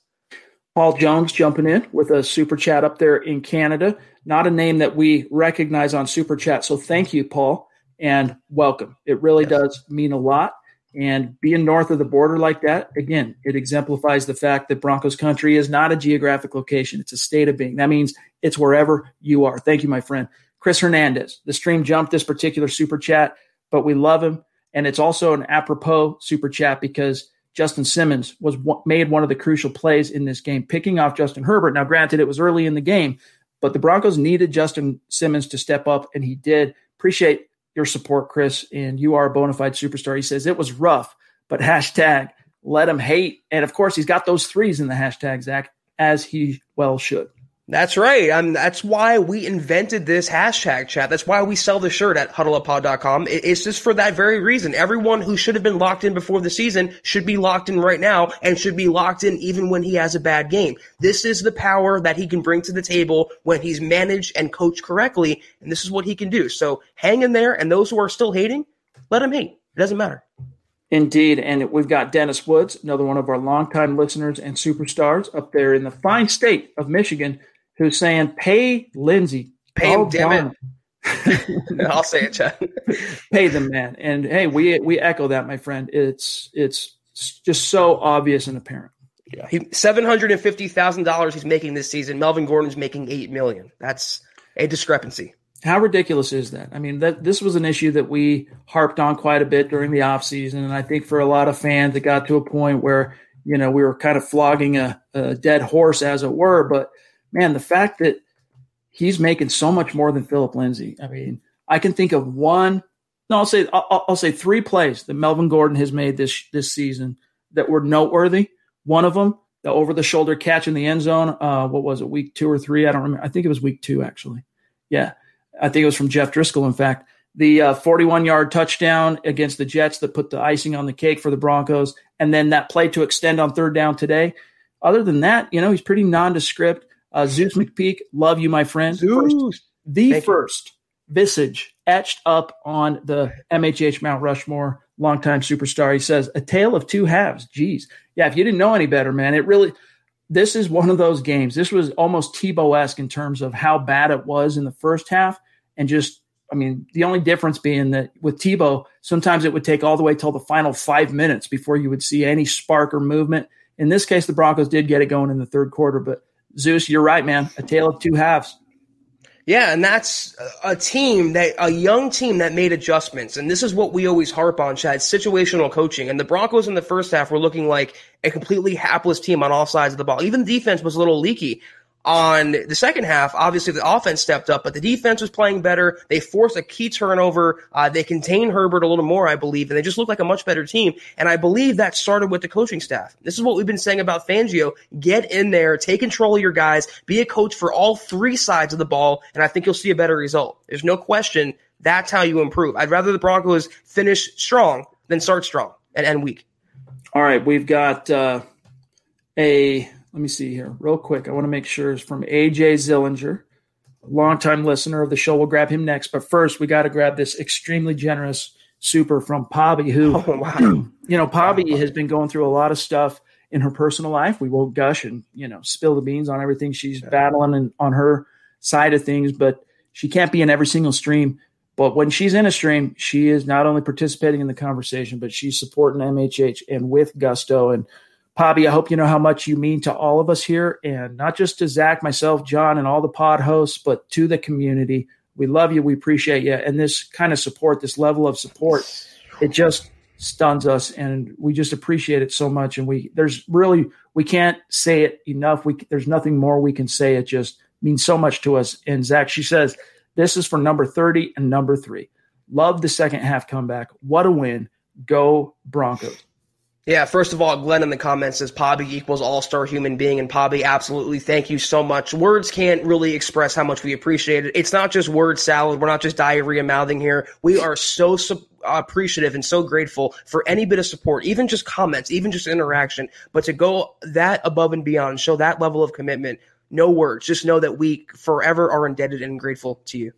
Paul Jones jumping in with a super chat up there in Canada. Not a name that we recognize on super chat. So thank you, Paul, and welcome. It really yes. does mean a lot. And being north of the border like that, again, it exemplifies the fact that Broncos country is not a geographic location. It's a state of being. That means it's wherever you are. Thank you, my friend. Chris Hernandez. The stream jumped this particular super chat, but we love him. And it's also an apropos super chat because Justin Simmons was made one of the crucial plays in this game, picking off Justin Herbert. Now, granted, it was early in the game, but the Broncos needed Justin Simmons to step up, and he did. Appreciate your support, Chris, and you are a bona fide superstar. He says it was rough, but <laughs> hashtag let him hate. And of course, he's got those threes in the hashtag, Zach, as he well should. That's right. and that's why we invented this hashtag chat. That's why we sell the shirt at huddleuppod.com. It's just for that very reason. Everyone who should have been locked in before the season should be locked in right now and should be locked in even when he has a bad game. This is the power that he can bring to the table when he's managed and coached correctly. And this is what he can do. So hang in there. And those who are still hating, let him hate. It doesn't matter. Indeed. And we've got Dennis Woods, another one of our longtime listeners and superstars up there in the fine state of Michigan, who's saying, pay Lindsay. Pay him, damn it. no, <laughs> <laughs> I'll say it, Chad. <laughs> pay them, man. And hey, we we echo that, my friend. It's it's just so obvious and apparent. Yeah, he seven hundred and fifty thousand dollars he's making this season. Melvin Gordon's making eight million. That's a discrepancy. How ridiculous is that? I mean, that this was an issue that we harped on quite a bit during the offseason. And I think for a lot of fans, it got to a point where, you know, we were kind of flogging a, a dead horse, as it were. But man, the fact that he's making so much more than Phillip Lindsay. I mean, I can think of one. No, I'll say I'll, I'll, say three plays that Melvin Gordon has made this this season that were noteworthy. One of them, the over the shoulder catch in the end zone. Uh, what was it, week two or three? I don't remember. I think it was week two actually. Yeah, I think it was from Jeff Driskel. in fact. The 41 uh, yard touchdown against the Jets that put the icing on the cake for the Broncos. And then that play to extend on third down today. Other than that, you know, he's pretty nondescript. Uh, Zeus McPeak, love you, my friend. Zeus. First, the Thank first you. visage etched up on the MHH Mount Rushmore, longtime superstar. He says, a tale of two halves. Geez. Yeah, if you didn't know any better, man, it really – this is one of those games. This was almost Tebow esque in terms of how bad it was in the first half, and just I mean, the only difference being that with Tebow, sometimes it would take all the way till the final five minutes before you would see any spark or movement. In this case, the Broncos did get it going in the third quarter, but Zeus, you're right, man. A tale of two halves. Yeah, and that's a team that a young team that made adjustments, and this is what we always harp on, Chad. Situational coaching, and the Broncos in the first half were looking like a completely hapless team on all sides of the ball. Even defense was a little leaky on the second half, obviously the offense stepped up, but the defense was playing better. They forced a key turnover. Uh, they contained Herbert a little more, I believe, and they just looked like a much better team. And I believe that started with the coaching staff. This is what we've been saying about Fangio. Get in there, take control of your guys, be a coach for all three sides of the ball, and I think you'll see a better result. There's no question that's how you improve. I'd rather the Broncos finish strong than start strong and end weak. All right, we've got uh, a let me see here real quick. I want to make sure it's from AJ Zillinger, a longtime listener of the show. We'll grab him next. But first, we got to grab this extremely generous super from Pobby, who, oh, wow. <clears throat> you know, Pobby wow. has been going through a lot of stuff in her personal life. We won't gush and, you know, spill the beans on everything she's yeah. battling and on her side of things, but she can't be in every single stream. But when she's in a stream, she is not only participating in the conversation, but she's supporting MHH and with gusto. And Pobby, I hope you know how much you mean to all of us here, and not just to Zach, myself, John, and all the pod hosts, but to the community. We love you. We appreciate you. And this kind of support, this level of support, it just stuns us, and we just appreciate it so much. And we there's really we can't say it enough. We there's nothing more we can say. It just means so much to us. And Zach, she says this is for number thirty and number three. Love the second half comeback. What a win! Go Broncos. Yeah, first of all, Glenn in the comments says Pobby equals all star human being, and Pobby, absolutely, thank you so much. Words can't really express how much we appreciate it. It's not just word salad. We're not just diarrhea mouthing here. We are so su- appreciative and so grateful for any bit of support, even just comments, even just interaction. But to go that above and beyond, show that level of commitment, no words. Just know that we forever are indebted and grateful to you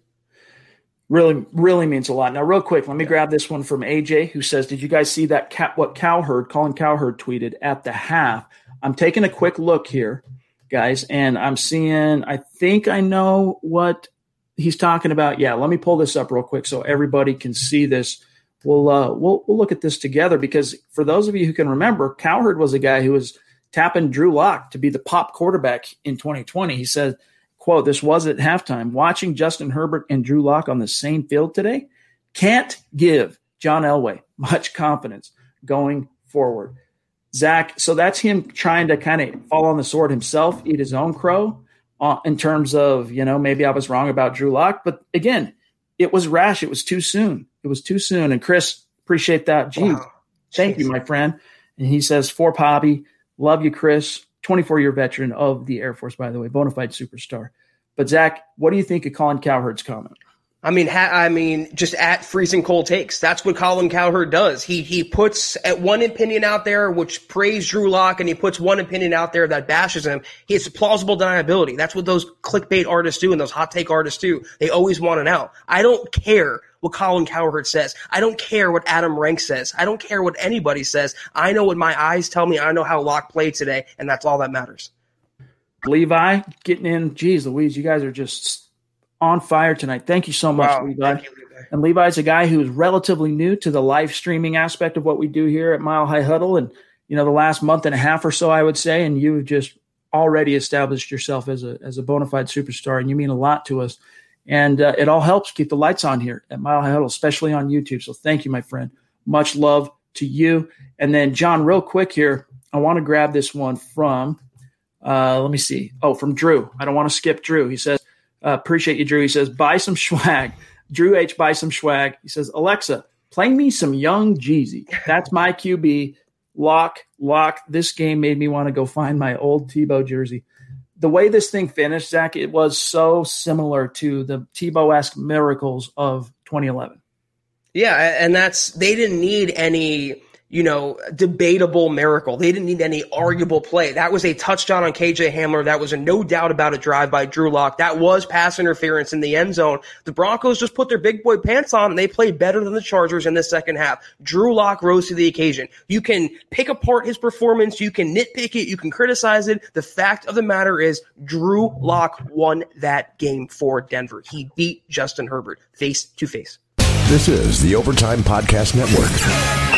really really means a lot. Now, real quick, let me grab this one from AJ, who says, "Did you guys see that cat, what Cowherd, Colin Cowherd tweeted at the half?" I'm taking a quick look here, guys, and I'm seeing. I think I know what he's talking about. Yeah, let me pull this up real quick so everybody can see this. We'll uh, we'll we'll look at this together because for those of you who can remember, Cowherd was a guy who was tapping Drew Lock to be the pop quarterback in 2020. He said Quote, this was at halftime. Watching Justin Herbert and Drew Lock on the same field today can't give John Elway much confidence going forward. Zach, so that's him trying to kind of fall on the sword himself, eat his own crow uh, in terms of, you know, maybe I was wrong about Drew Lock. But again, it was rash. It was too soon. It was too soon. And Chris, appreciate that. Gee, wow. thank Jeez. you, my friend. And he says, for Poppy, love you, Chris. 24 year veteran of the Air Force, by the way, bona fide superstar. But Zach, what do you think of Colin Cowherd's comment? I mean, ha- I mean, just at freezing cold takes. That's what Colin Cowherd does. He he puts at one opinion out there which praise Drew Lock, and he puts one opinion out there that bashes him. He has plausible deniability. That's what those clickbait artists do and those hot take artists do. They always want an out. I don't care what Colin Cowherd says. I don't care what Adam Rank says. I don't care what anybody says. I know what my eyes tell me. I know how Lock played today, and that's all that matters. Levi getting in. Geez, Louise, you guys are just on fire tonight. Thank you so much, Wow. Levi. Thank you, Levi. And Levi's a guy who's relatively new to the live streaming aspect of what we do here at Mile High Huddle. And, you know, the last month and a half or so, I would say, and you've just already established yourself as a, as a bona fide superstar, and you mean a lot to us. And uh, it all helps keep the lights on here at Mile High Huddle, especially on YouTube. So thank you, my friend. Much love to you. And then, John, real quick here, I want to grab this one from, uh, let me see. Oh, from Drew. I don't want to skip Drew. He says, uh, appreciate you, Drew. He says, buy some swag. Drew H, buy some swag. He says, Alexa, play me some young Jeezy. That's my QB. Lock, lock. This game made me want to go find my old Tebow jersey. The way this thing finished, Zach, it was so similar to the Tebow esque miracles of 2011. Yeah, and that's they didn't need any, you know, debatable miracle. They didn't need any arguable play. That was a touchdown on KJ Hamler. That was a no doubt about a drive by Drew Lock. That was pass interference in the end zone. The Broncos just put their big boy pants on and they played better than the Chargers in the second half. Drew Lock rose to the occasion. You can pick apart his performance, you can nitpick it, you can criticize it. The fact of the matter is Drew Lock won that game for Denver. He beat Justin Herbert face to face. This is the Overtime Podcast Network.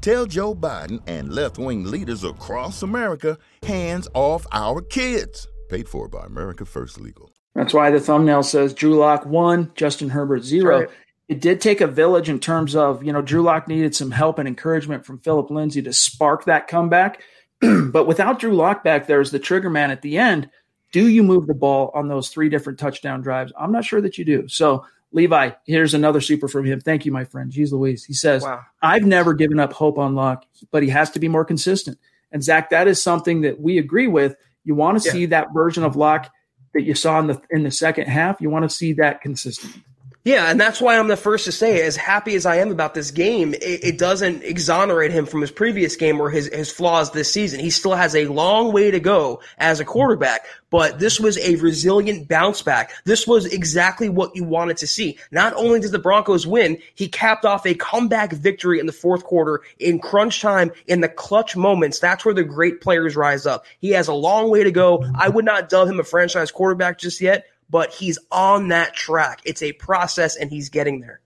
Tell Joe Biden and left wing leaders across America hands off our kids. Paid for by America First Legal. That's why the thumbnail says Drew Lock one, Justin Herbert zero. Right. It did take a village in terms of, you know, Drew Lock needed some help and encouragement from Phillip Lindsay to spark that comeback. <clears throat> but without Drew Lock back there as the trigger man at the end, do you move the ball on those three different touchdown drives? I'm not sure that you do. So, Levi, here's another super from him. Thank you, my friend. Jeez Louise. He says, Wow. I've never given up hope on Lock, but he has to be more consistent. And Zach, that is something that we agree with. You want to Yeah. see that version of Lock that you saw in the in the second half. You want to see that consistent. Yeah, and that's why I'm the first to say, as happy as I am about this game, it, it doesn't exonerate him from his previous game or his, his flaws this season. He still has a long way to go as a quarterback, but this was a resilient bounce back. This was exactly what you wanted to see. Not only did the Broncos win, he capped off a comeback victory in the fourth quarter in crunch time in the clutch moments. That's where the great players rise up. He has a long way to go. I would not dub him a franchise quarterback just yet, but he's on that track. It's a process and he's getting there.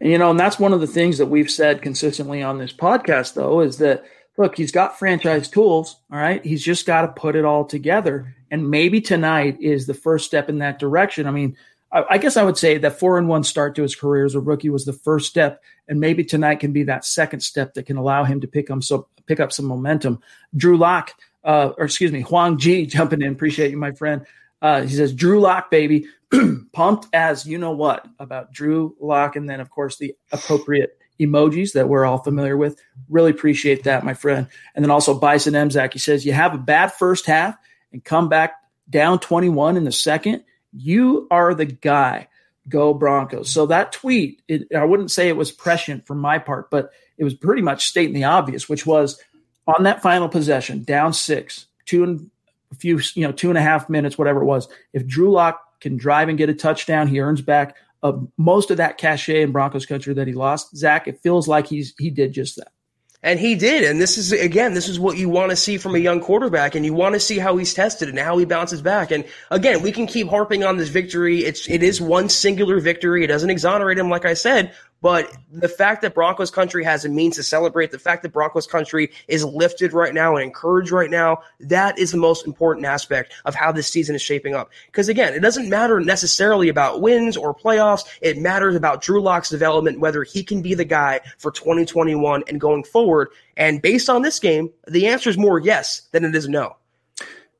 And, you know, and that's one of the things that we've said consistently on this podcast, though, is that look, he's got franchise tools. All right. He's just got to put it all together. And maybe tonight is the first step in that direction. I mean, I, I guess I would say that four and one start to his career as a rookie was the first step. And maybe tonight can be that second step that can allow him to pick up some, pick up some momentum. Drew Lock, uh, or excuse me, Huang Ji <laughs> jumping in. Appreciate you, my friend. Uh, he says, Drew Lock, baby. <clears throat> Pumped as you know what about Drew Lock. And then, of course, the appropriate emojis that we're all familiar with. Really appreciate that, my friend. And then also Bison Emzak. He says, You have a bad first half and come back down 21 in the second. You are the guy. Go Broncos. So that tweet, it, I wouldn't say it was prescient from my part, but it was pretty much stating the obvious, which was on that final possession, down six, two and a few, you know, two and a half minutes, whatever it was. If Drew Lock can drive and get a touchdown, he earns back uh, most of that cachet in Broncos country that he lost. Zach, it feels like he's he did just that. And he did. And this is, again, this is what you want to see from a young quarterback. And you want to see how he's tested and how he bounces back. And again, we can keep harping on this victory. It's, it is one singular victory. It doesn't exonerate him, like I said, but the fact that Broncos country has a means to celebrate, the fact that Broncos country is lifted right now and encouraged right now, that is the most important aspect of how this season is shaping up. Because again, it doesn't matter necessarily about wins or playoffs. It matters about Drew Lock's development, whether he can be the guy for 2021 and going forward. And based on this game, the answer is more yes than it is no.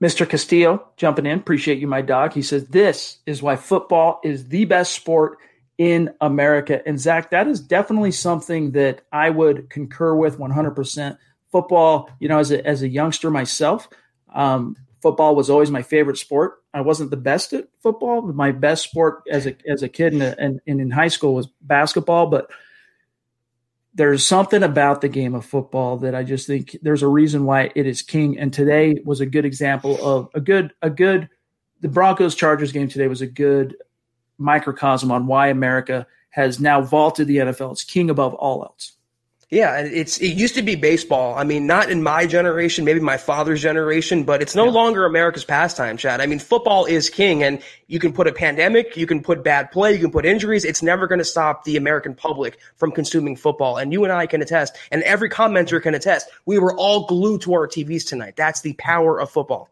Mr. Castillo jumping in. Appreciate you, my dog. He says, This is why football is the best sport in America. And Zach, that is definitely something that I would concur with 100%. Football, you know, as a, as a youngster myself, um, football was always my favorite sport. I wasn't the best at football. My best sport as a, as a kid and, and, and in high school was basketball, but there's something about the game of football that I just think there's a reason why it is king. And today was a good example of a good, a good, the Broncos Chargers game today was a good microcosm on why America has now vaulted the NFL. It's king above all else. Yeah, it's it used to be baseball. I mean, not in my generation, maybe my father's generation, but it's no yeah. longer America's pastime, Chad. I mean, football is king, and you can put a pandemic, you can put bad play, you can put injuries. It's never going to stop the American public from consuming football. And you and I can attest, and every commenter can attest. We were all glued to our TVs tonight. That's the power of football.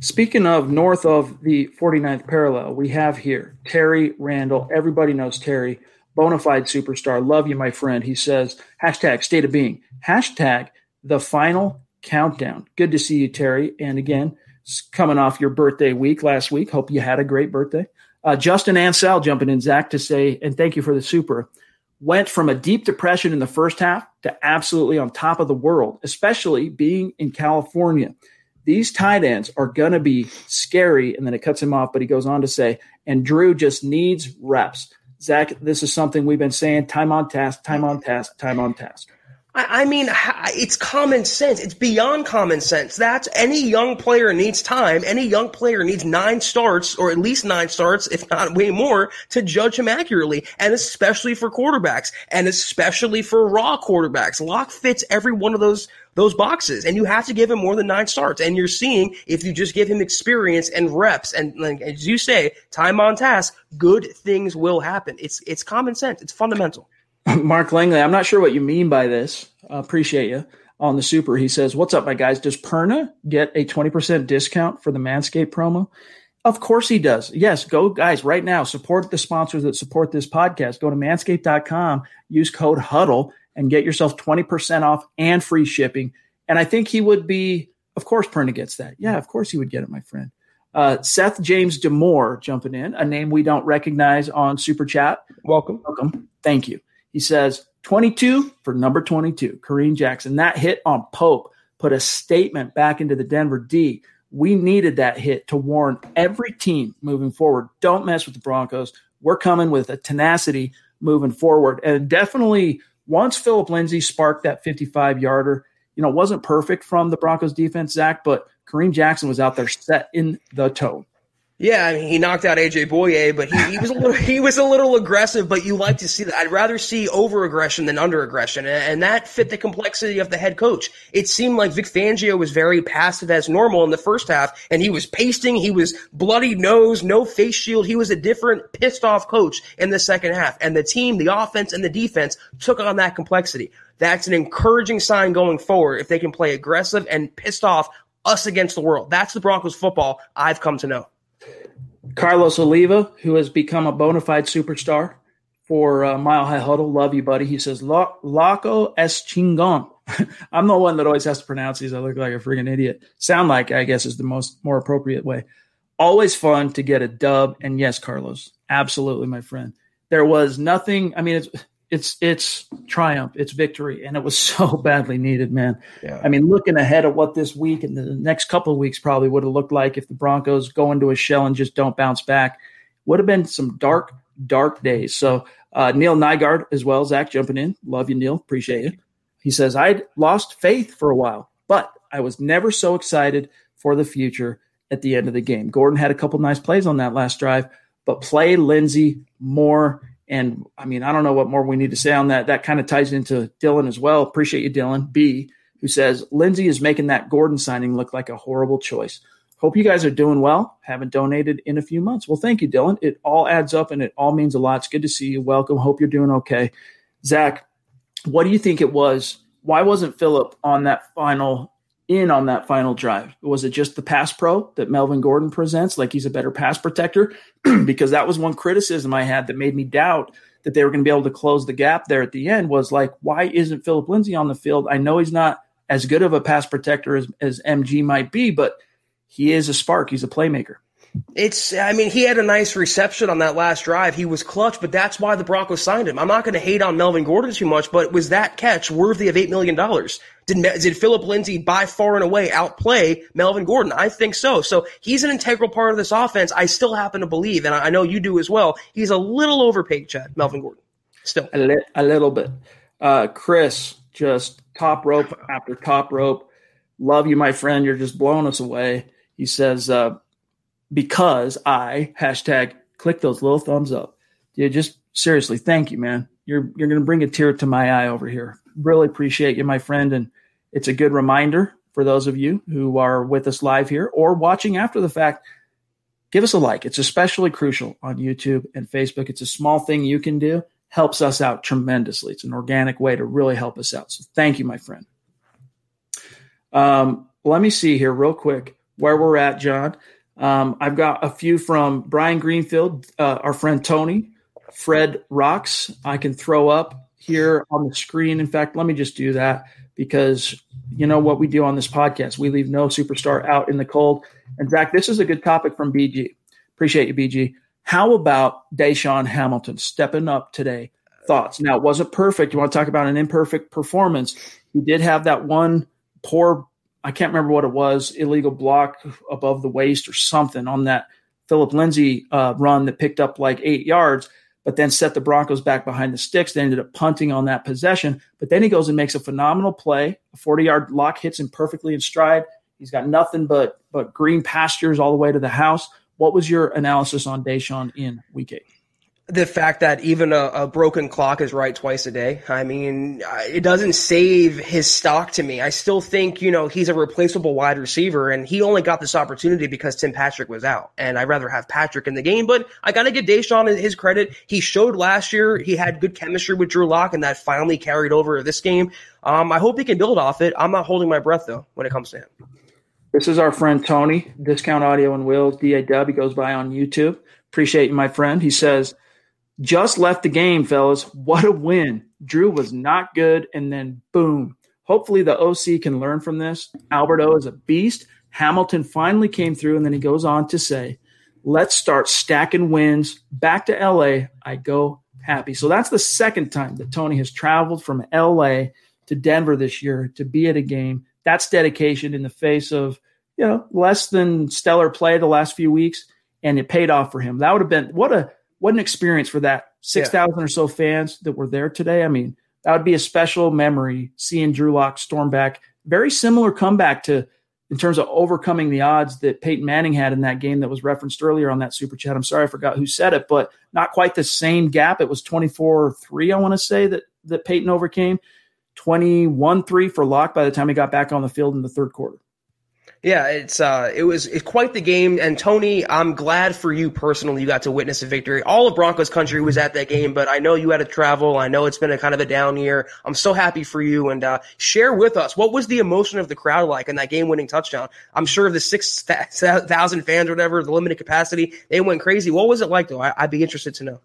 Speaking of north of the 49th parallel, we have here Terry Randall. Everybody knows Terry, bona fide superstar. Love you, my friend. He says, hashtag state of being, hashtag the final countdown. Good to see you, Terry. And again, coming off your birthday week last week. Hope you had a great birthday. Uh, Justin Ansell jumping in, Zach, to say, and thank you for the super. Went from a deep depression in the first half to absolutely on top of the world, especially being in California these tight ends are going to be scary. And then it cuts him off, but he goes on to say, and Drew just needs reps. Zach, this is something we've been saying time on task, time on task, time on task. I mean, it's common sense. It's beyond common sense. That's any young player needs time. Any young player needs nine starts or at least nine starts, if not way more, to judge him accurately. And especially for quarterbacks and especially for raw quarterbacks. Lock fits every one of those those boxes and you have to give him more than nine starts. And you're seeing if you just give him experience and reps and like, as you say, time on task, good things will happen. It's, it's common sense. It's fundamental. <laughs> Mark Langley, I'm not sure what you mean by this. Uh, appreciate you on the super. He says, What's up, my guys? Does Perna get a 20% discount for the Manscaped promo? Of course he does. Yes, go guys right now. Support the sponsors that support this podcast. Go to manscaped.com, use code HUDDLE, and get yourself 20% off and free shipping. And I think he would be, of course, Perna gets that. Yeah, of course he would get it, my friend. Uh, Seth James Demore jumping in, a name we don't recognize on Super Chat. Welcome. Welcome. Thank you. He says 22 for number 22, Kareem Jackson. That hit on Pope put a statement back into the Denver D. We needed that hit to warn every team moving forward. Don't mess with the Broncos. We're coming with a tenacity moving forward. And definitely once Phillip Lindsay sparked that 55 yarder, you know, wasn't perfect from the Broncos defense, Zach, but Kareem Jackson was out there set in the tone. Yeah, I mean, he knocked out AJ Bouye, but he, he was a little he was a little aggressive. But you like to see that. I'd rather see over aggression than under aggression, and, and that fit the complexity of the head coach. It seemed like Vic Fangio was very passive as normal in the first half, and he was pasting. He was bloody nose, no face shield. He was a different, pissed off coach in the second half, and the team, the offense, and the defense took on that complexity. That's an encouraging sign going forward if they can play aggressive and pissed off us against the world. That's the Broncos football I've come to know. Carlos Oliva, who has become a bona fide superstar for uh, Mile High Huddle. Love you, buddy. He says, Laco es chingon. <laughs> I'm the one that always has to pronounce these. I look like a freaking idiot. Sound like, I guess, is the most more appropriate way. Always fun to get a dub. And yes, Carlos, absolutely, my friend. There was nothing. I mean, it's it's it's triumph, it's victory, and it was <laughs> so badly needed, man. Yeah. I mean, looking ahead at what this week and the next couple of weeks probably would have looked like if the Broncos go into a shell and just don't bounce back, would have been some dark, dark days. So uh, Neil Nygaard as well, Zach jumping in, love you, Neil, appreciate you. He says I'd lost faith for a while. but I was never so excited for the future at the end of the game. Gordon had a couple nice plays on that last drive, but play Lindsay more. And I mean, I don't know what more we need to say on that. That kind of ties into Dylan as well. Appreciate you, Dylan B, who says Lindsay is making that Gordon signing look like a horrible choice. Hope you guys are doing well. Haven't donated in a few months. Well, thank you, Dylan. It all adds up and it all means a lot. It's good to see you. Welcome. Hope you're doing okay. Zach, what do you think it was? Why wasn't Phillip on that final in on that final drive? Was it just the pass pro that Melvin Gordon presents, like he's a better pass protector? <clears throat> because that was one criticism I had that made me doubt that they were going to be able to close the gap there at the end. Was like, why isn't Phillip Lindsay on the field? I know he's not as good of a pass protector as, as MG might be, but he is a spark. He's a playmaker. It's, I mean, he had a nice reception on that last drive. He was clutch, but that's why the Broncos signed him. I'm not going to hate on Melvin Gordon too much, but was that catch worthy of $8 million? Did, did Phillip Lindsay by far and away outplay Melvin Gordon? I think so. So he's an integral part of this offense. I still happen to believe, and I know you do as well, he's a little overpaid, Chad, Melvin Gordon. Still. A, li- a little bit. Uh, Chris, just top rope after top rope. Love you, my friend. You're just blowing us away. He says, uh, because I hashtag click those little thumbs up. Yeah, just seriously, thank you, man. You're you're gonna bring a tear to my eye over here. Really appreciate you, my friend, and it's a good reminder for those of you who are with us live here or watching after the fact. Give us a like. It's especially crucial on YouTube and Facebook. It's a small thing you can do, helps us out tremendously. It's an organic way to really help us out. So thank you, my friend. Um, let me see here real quick where we're at, John. Um, I've got a few from Brian Greenfield, uh, our friend Tony, Fred Rocks. I can throw up here on the screen. In fact, let me just do that because you know what we do on this podcast. We leave no superstar out in the cold. And Zach, this is a good topic from BG. Appreciate you, BG. How about DaeSean Hamilton stepping up today? Thoughts? Now, it wasn't perfect. You want to talk about an imperfect performance? He did have that one poor I can't remember what it was, illegal block above the waist or something on that Phillip Lindsay uh, run that picked up like eight yards, but then set the Broncos back behind the sticks. They ended up punting on that possession. But then he goes and makes a phenomenal play. A 40 yard lock hits him perfectly in stride. He's got nothing but but green pastures all the way to the house. What was your analysis on DaeSean in week eight? The fact that even a, a, broken clock is right twice a day. I mean, it doesn't save his stock to me. I still think, you know, he's a replaceable wide receiver and he only got this opportunity because Tim Patrick was out. And I'd rather have Patrick in the game, but I got to give DaeSean his credit. He showed last year he had good chemistry with Drew Lock and that finally carried over this game. Um, I hope he can build off it. I'm not holding my breath though when it comes to him. This is our friend Tony, Discount Audio and Wheels, DAW. He goes by on YouTube. Appreciate you, my friend. He says, just left the game, fellas. What a win. Drew was not good, and then boom. Hopefully, the OC can learn from this. Alberto is a beast. Hamilton finally came through, and then he goes on to say, Let's start stacking wins. Back to LA. I go happy. So that's the second time that Tony has traveled from LA to Denver this year to be at a game. That's dedication in the face of, you know, less than stellar play the last few weeks, and it paid off for him. That would have been what a what an experience for that 6,000 yeah. or so fans that were there today. I mean, that would be a special memory seeing Drew Lock storm back. Very similar comeback to in terms of overcoming the odds that Peyton Manning had in that game that was referenced earlier on that super chat. I'm sorry I forgot who said it, but not quite the same gap. It was 24-3, I want to say, that that Peyton overcame. 21-3 for Lock by the time he got back on the field in the third quarter. Yeah, it's uh, it was it's quite the game. And Tony, I'm glad for you personally. You got to witness a victory. All of Broncos country was at that game, but I know you had to travel. I know it's been a kind of a down year. I'm so happy for you. And uh, share with us what was the emotion of the crowd like in that game-winning touchdown. I'm sure the six <laughs> thousand fans or whatever, the limited capacity, they went crazy. What was it like though? I, I'd be interested to know.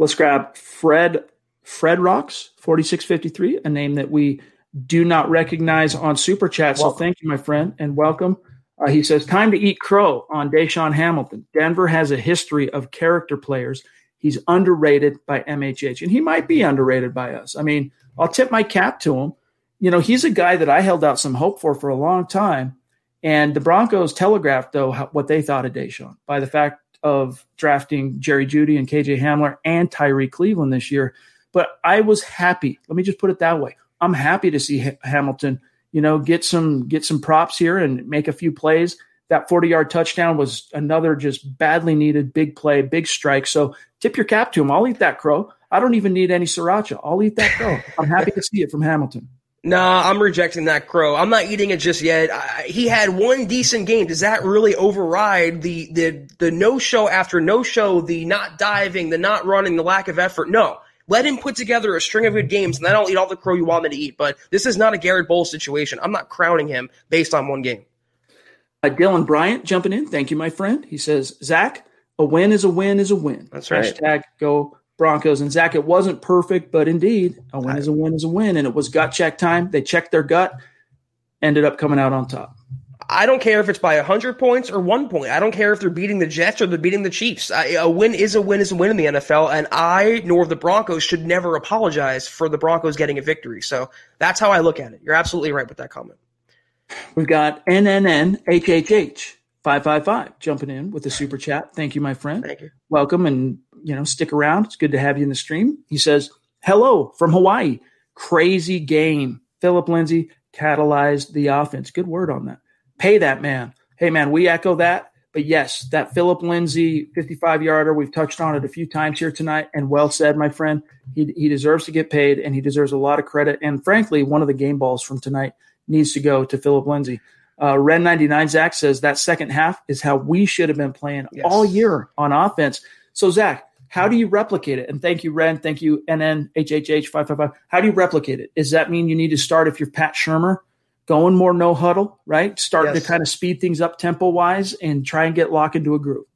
Let's grab Fred Fred Rocks 4653, a name that we do not recognize on Super Chat. So thank you, my friend, and welcome. Uh, he says, Time to eat crow on DaeSean Hamilton. Denver has a history of character players. He's underrated by MHH, and he might be underrated by us. I mean, I'll tip my cap to him. You know, he's a guy that I held out some hope for for a long time. And the Broncos telegraphed, though, what they thought of DaeSean by the fact of drafting Jerry Jeudy and KJ Hamler and Tyrie Cleveland this year. But I was happy. Let me just put it that way. I'm happy to see Hamilton you know, get some get some props here and make a few plays. That 40 yard touchdown was another just badly needed big play, big strike. So tip your cap to him. I'll eat that crow. I don't even need any sriracha. I'll eat that crow. I'm happy to see it from Hamilton. <laughs> Nah, I'm rejecting that crow. I'm not eating it just yet. I, he had one decent game. Does that really override the the the no show after no show, the not diving, the not running, the lack of effort? No. Let him put together a string of good games, and then I'll eat all the crow you want me to eat. But this is not a Garett Bolles situation. I'm not crowning him based on one game. Uh, Dylan Bryant jumping in. Thank you, my friend. He says, Zach, a win is a win is a win. That's right. Hashtag go Broncos. And Zach, it wasn't perfect, but indeed, a win is a win is a win. And it was gut check time. They checked their gut, ended up coming out on top. I don't care if it's by 100 points or one point. I don't care if they're beating the Jets or they're beating the Chiefs. I, a win is a win is a win in the NFL, and I nor the Broncos should never apologize for the Broncos getting a victory. So that's how I look at it. You're absolutely right with that comment. We've got NNNHHH 555 jumping in with the super chat. Thank you, my friend. Thank you. Welcome and you know, stick around. It's good to have you in the stream. He says, Hello from Hawaii. Crazy game. Phillip Lindsay catalyzed the offense. Good word on that. Pay that man. Hey, man, we echo that. But yes, that Phillip Lindsay 55 yarder, we've touched on it a few times here tonight. And well said, my friend. He, he deserves to get paid and he deserves a lot of credit. And frankly, one of the game balls from tonight needs to go to Phillip Lindsay. Uh, Ren 99 Zach says that second half is how we should have been playing yes. all year on offense. So, Zach, how do you replicate it? And thank you, Ren. Thank you, NNHHH555. How do you replicate it? Does that mean you need to start if you're Pat Shurmur, going more no huddle, right? Starting yes. to kind of speed things up tempo wise and try and get lock into a groove?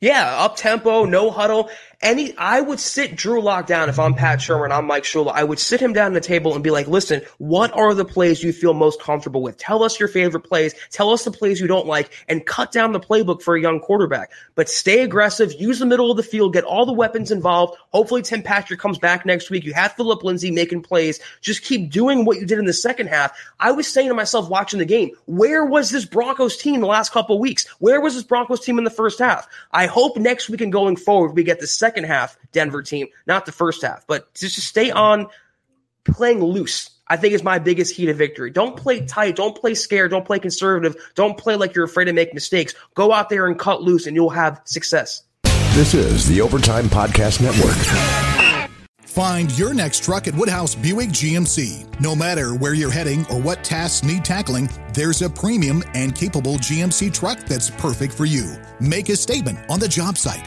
Yeah, up tempo, no huddle. Any, I would sit Drew Lock down if I'm Pat Shurmur and I'm Mike Shula. I would sit him down at the table and be like, listen, what are the plays you feel most comfortable with? Tell us your favorite plays. Tell us the plays you don't like and cut down the playbook for a young quarterback. But stay aggressive, use the middle of the field, get all the weapons involved. Hopefully Tim Patrick comes back next week. You have Phillip Lindsay making plays. Just keep doing what you did in the second half. I was saying to myself watching the game, where was this Broncos team the last couple weeks? Where was this Broncos team in the first half? I hope next week and going forward we get the second half Denver team, not the first half. But just to stay on playing loose, I think is my biggest key to victory. Don't play tight. Don't play scared. Don't play conservative. Don't play like you're afraid to make mistakes. Go out there and cut loose, and you'll have success. This is the Overtime Podcast Network. Find your next truck at Woodhouse Buick GMC. No matter where you're heading or what tasks need tackling, there's a premium and capable GMC truck that's perfect for you. Make a statement on the job site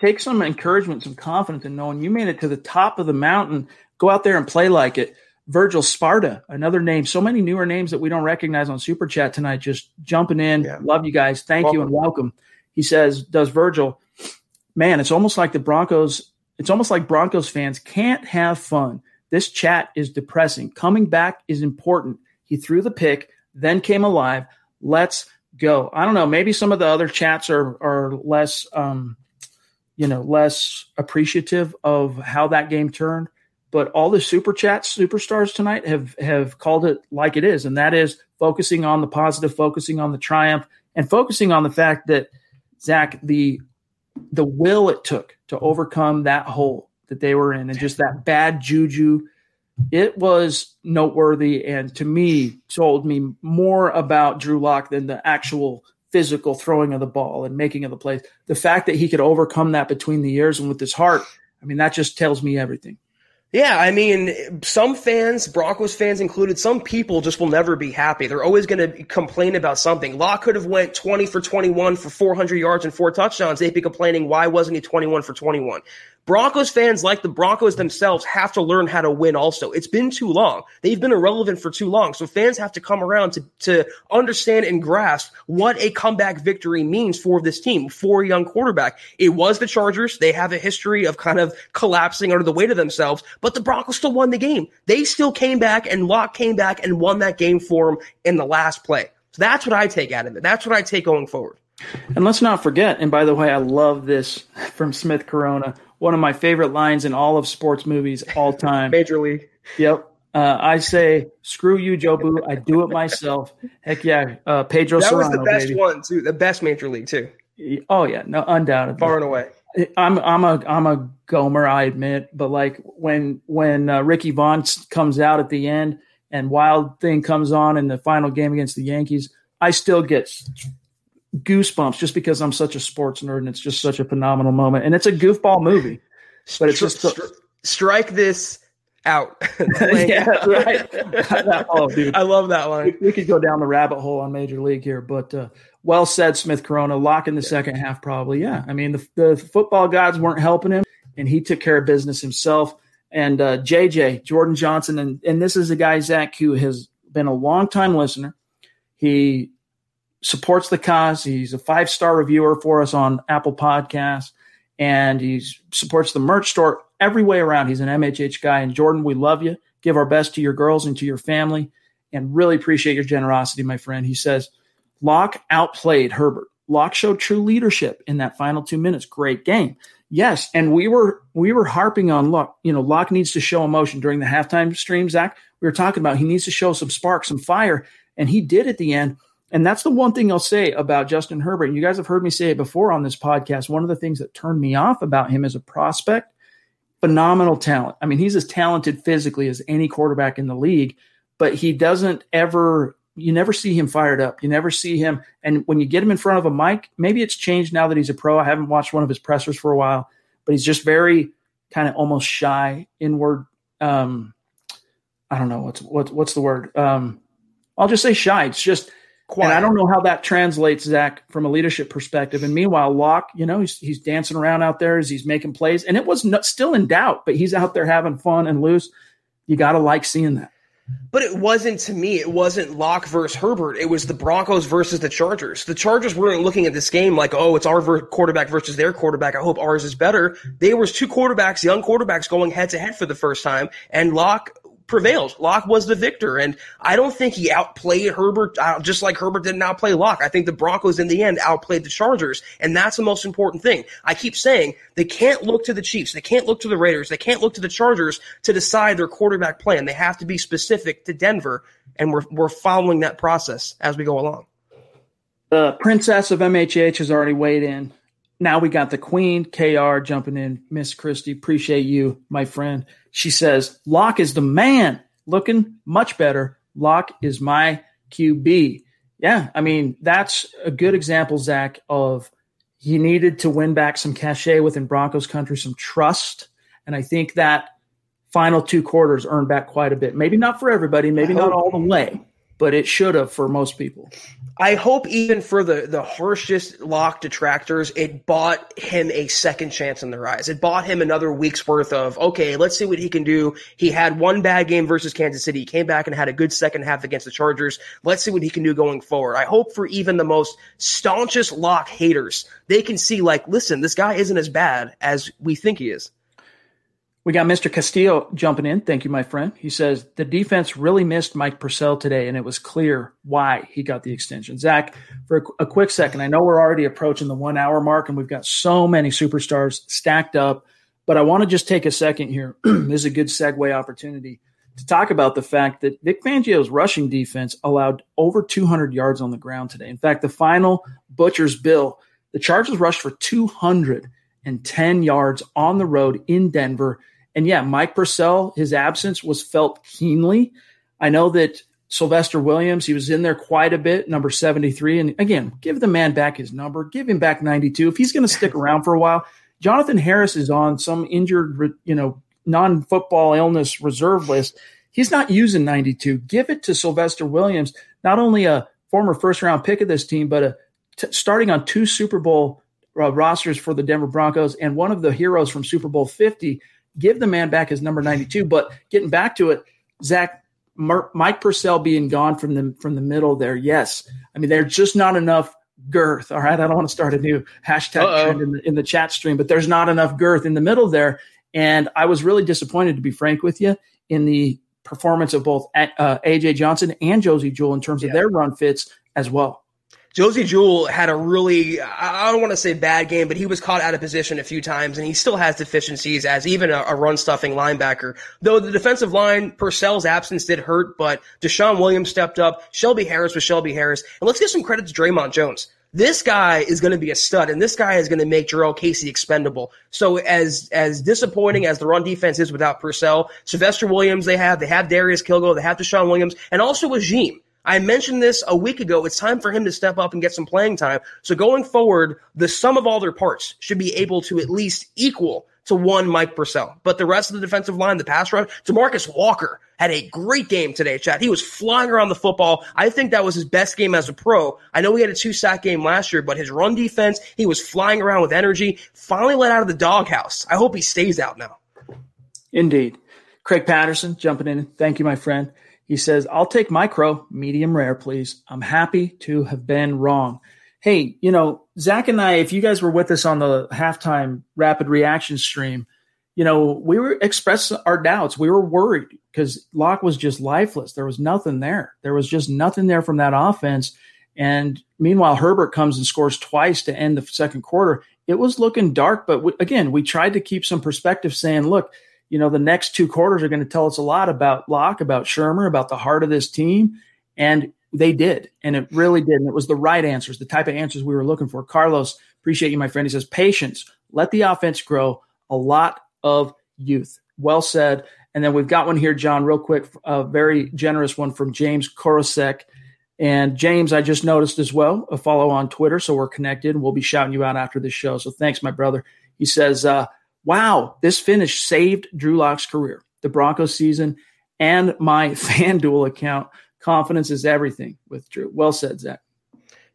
take some encouragement, some confidence in knowing you made it to the top of the mountain. Go out there and play like it. Virgil Sparta, another name. So many newer names that we don't recognize on Super Chat tonight. Just jumping in. Yeah. Love you guys. Thank welcome. you and welcome. He says, Does Virgil, man, it's almost like the Broncos, it's almost like Broncos fans can't have fun. This chat is depressing. Coming back is important. He threw the pick, then came alive. Let's go. I don't know. Maybe some of the other chats are are less um, you know, less appreciative of how that game turned. But all the super chats, superstars tonight have have called it like it is, and that is focusing on the positive, focusing on the triumph, and focusing on the fact that Zach, the the will it took to overcome that hole that they were in and just that bad juju. It was noteworthy and to me told me more about Drew Lock than the actual physical throwing of the ball and making of the plays. The fact that he could overcome that between the years and with his heart, I mean, that just tells me everything. Yeah, I mean, some fans, Broncos fans included, some people just will never be happy. They're always going to complain about something. Lock could have went 20 for 21 for 400 yards and four touchdowns. They'd be complaining, why wasn't he 21 for 21? Broncos fans, like the Broncos themselves, have to learn how to win also. It's been too long. They've been irrelevant for too long. So fans have to come around to, to understand and grasp what a comeback victory means for this team, for a young quarterback. It was the Chargers. They have a history of kind of collapsing under the weight of themselves, but the Broncos still won the game. They still came back and Lock came back and won that game for them in the last play. So that's what I take out of it. That's what I take going forward. And let's not forget, and by the way, I love this from Smith Corona one of my favorite lines in all of sports movies all <laughs> time. Major League. Yep. Uh, I say, screw you, Jobu. I do it myself. Heck yeah. Uh, Pedro That Serrano, was the best baby. one, too. The best Major League, too. Oh yeah, no, undoubtedly. Far and away. I'm I'm a I'm a Gomer, I admit, but like when when uh, Ricky Vaughn comes out at the end and Wild Thing comes on in the final game against the Yankees, I still get goosebumps just because I'm such a sports nerd and it's just such a phenomenal moment. And it's a goofball movie, but it's just Stri- strike this out. <laughs> <laughs> yeah, right. That- oh, dude. I love that line. we could go down the rabbit hole on Major League here, but uh, well said, Smith Corona. Lock in the second half, probably. Yeah, I mean the, the football gods weren't helping him, and he took care of business himself. And uh, JJ Jordan Johnson, and and this is a guy Zach who has been a long time listener. He supports the cause. He's a five star reviewer for us on Apple Podcasts, and he supports the merch store every way around. He's an MHH guy. And Jordan, we love you. Give our best to your girls and to your family, and really appreciate your generosity, my friend. He says, Lock outplayed Herbert. Lock showed true leadership in that final two minutes. Great game. Yes, and we were we were harping on Lock. You know, Lock needs to show emotion during the halftime stream. Zach, we were talking about he needs to show some spark, some fire, and he did at the end. And that's the one thing I'll say about Justin Herbert. You guys have heard me say it before on this podcast. One of the things that turned me off about him as a prospect, phenomenal talent. I mean, he's as talented physically as any quarterback in the league, but he doesn't ever you never see him fired up. You never see him. And when you get him in front of a mic, maybe it's changed now that he's a pro. I haven't watched one of his pressers for a while, but he's just very kind of almost shy, inward. Um, I don't know what's what's what's the word. Um, I'll just say shy. It's just, and I don't know how that translates, Zach, from a leadership perspective. And meanwhile, Lock, you know, he's he's dancing around out there as he's making plays, and it was not, still in doubt, but he's out there having fun and loose. You got to like seeing that. But it wasn't to me. It wasn't Lock versus Herbert. It was the Broncos versus the Chargers. The Chargers weren't looking at this game like, oh, it's our ver- quarterback versus their quarterback. I hope ours is better. They was two quarterbacks, young quarterbacks, going head to head for the first time, and Lock prevailed. Lock was the victor, and I don't think he outplayed Herbert uh, just like Herbert didn't outplay Lock. I think the Broncos in the end outplayed the Chargers, and that's the most important thing. I keep saying they can't look to the Chiefs, they can't look to the Raiders, they can't look to the Chargers to decide their quarterback plan. They have to be specific to Denver, and we're we're following that process as we go along. The princess of MHH has already weighed in. Now we got the queen, KR, jumping in. Miss Christie, appreciate you, my friend. She says, Lock is the man, looking much better. Lock is my QB. Yeah, I mean, that's a good example, Zach, of he needed to win back some cachet within Broncos country, some trust. And I think that final two quarters earned back quite a bit. Maybe not for everybody, maybe not all the way, but it should have for most people. I hope even for the, the harshest lock detractors, it bought him a second chance in their eyes. It bought him another week's worth of, okay, let's see what he can do. He had one bad game versus Kansas City. He came back and had a good second half against the Chargers. Let's see what he can do going forward. I hope for even the most staunchest lock haters, they can see like, listen, this guy isn't as bad as we think he is. We got Mr. Castillo jumping in. Thank you, my friend. He says the defense really missed Mike Purcell today, and it was clear why he got the extension. Zach, for a, quick second, I know we're already approaching the one hour mark, and we've got so many superstars stacked up, but I want to just take a second here. <clears throat> this is a good segue opportunity to talk about the fact that Vic Fangio's rushing defense allowed over 200 yards on the ground today. In fact, the final Butcher's Bill, the Chargers rushed for 200 110 yards on the road in Denver. And yeah, Mike Purcell, his absence was felt keenly. I know that Sylvester Williams, he was in there quite a bit, number 73. And again, give the man back his number, give him back 92. If he's going to stick <laughs> around for a while, Jonathan Harris is on some injured, you know, non football illness reserve list. He's not using 92. Give it to Sylvester Williams, not only a former first round pick of this team, but a t- starting on two Super Bowl uh, rosters for the Denver Broncos and one of the heroes from Super Bowl 50. Give the man back his number 92. But getting back to it, Zach, Mike Purcell being gone from the from the middle there, yes. I mean, there's just not enough girth. All right, I don't want to start a new hashtag trend in the, in the chat stream, but there's not enough girth in the middle there. And I was really disappointed, to be frank with you, in the performance of both uh, AJ Johnson and Josey Jewell in terms of their run fits as well. Josey Jewell had a really, I don't want to say bad game, but he was caught out of position a few times and he still has deficiencies as even a, a run stuffing linebacker. Though the defensive line, Purcell's absence did hurt, but DeShawn Williams stepped up. Shelby Harris was Shelby Harris. And let's give some credit to Dre'Mont Jones. This guy is going to be a stud and this guy is going to make Jurrell Casey expendable. So as, as disappointing as the run defense is without Purcell, Sylvester Williams they have, they have Darius Kilgo, they have DeShawn Williams, and also Agim. I mentioned this a week ago. It's time for him to step up and get some playing time. So going forward, the sum of all their parts should be able to at least equal to one Mike Purcell. But the rest of the defensive line, the pass rush, Demarcus Walker had a great game today, Chad. He was flying around the football. I think that was his best game as a pro. I know he had a two sack game last year, but his run defense, he was flying around with energy. Finally let out of the doghouse. I hope he stays out now. Indeed. Craig Patterson jumping in. Thank you, my friend. He says, I'll take micro, medium rare, please. I'm happy to have been wrong. Hey, you know, Zach and I, if you guys were with us on the halftime rapid reaction stream, you know, we were expressing our doubts. We were worried because Lock was just lifeless. There was nothing there. There was just nothing there from that offense. And meanwhile, Herbert comes and scores twice to end the second quarter. It was looking dark, but we, again, we tried to keep some perspective saying, look, you know, the next two quarters are going to tell us a lot about Lock, about Shurmur, about the heart of this team. And they did. And it really did. And it was the right answers, the type of answers we were looking for. Carlos, appreciate you, my friend. He says, patience, let the offense grow. A lot of youth. Well said. And then we've got one here, John, real quick, a very generous one from James Korosek. And James, I just noticed as well, a follow on Twitter. So we're connected. and We'll be shouting you out after this show. So thanks, my brother. He says, uh, wow, this finish saved Drew Lock's career, the Broncos season, and my <laughs> FanDuel account. Confidence is everything with Drew. Well said, Zach.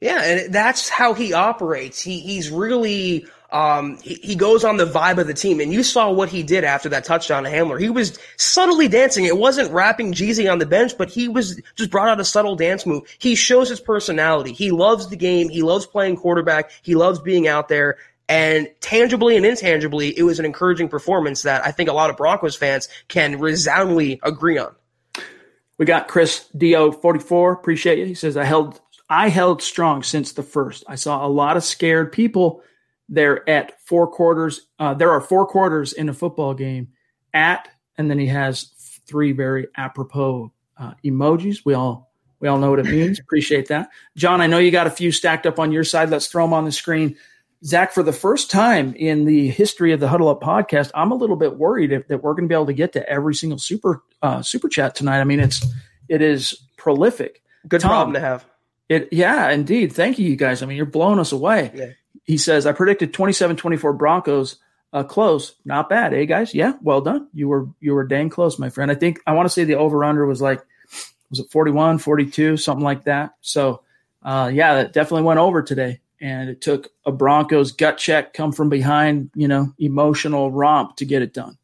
Yeah, and that's how he operates. He he's really um, he, he, goes on the vibe of the team, and you saw what he did after that touchdown to Hamler. He was subtly dancing. It wasn't rapping Jeezy on the bench, but he was just brought out a subtle dance move. He shows his personality. He loves the game. He loves playing quarterback. He loves being out there. And tangibly and intangibly, it was an encouraging performance that I think a lot of Broncos fans can resoundingly agree on. We got Chris Dio 44. Appreciate you. He says, I held I held strong since the first. I saw a lot of scared people there at four quarters. Uh, there are four quarters in a football game at, and then he has three very apropos uh, emojis. We all we all know what it means. Appreciate that, John. I know you got a few stacked up on your side. Let's throw them on the screen. Zach, for the first time in the history of the Huddle Up podcast, I'm a little bit worried if, that we're going to be able to get to every single super uh, super chat tonight. I mean, it's it is prolific. Good Tom, problem to have. It yeah, indeed. Thank you, you guys. I mean, you're blowing us away. Yeah. He says, I predicted 27-24 Broncos. Uh, close, not bad, eh, guys? Yeah, well done. You were you were dang close, my friend. I think I want to say the over under was like was it 41, 42, something like that. So, uh, yeah, that definitely went over today and it took a Broncos gut check, come from behind, you know, emotional romp to get it done.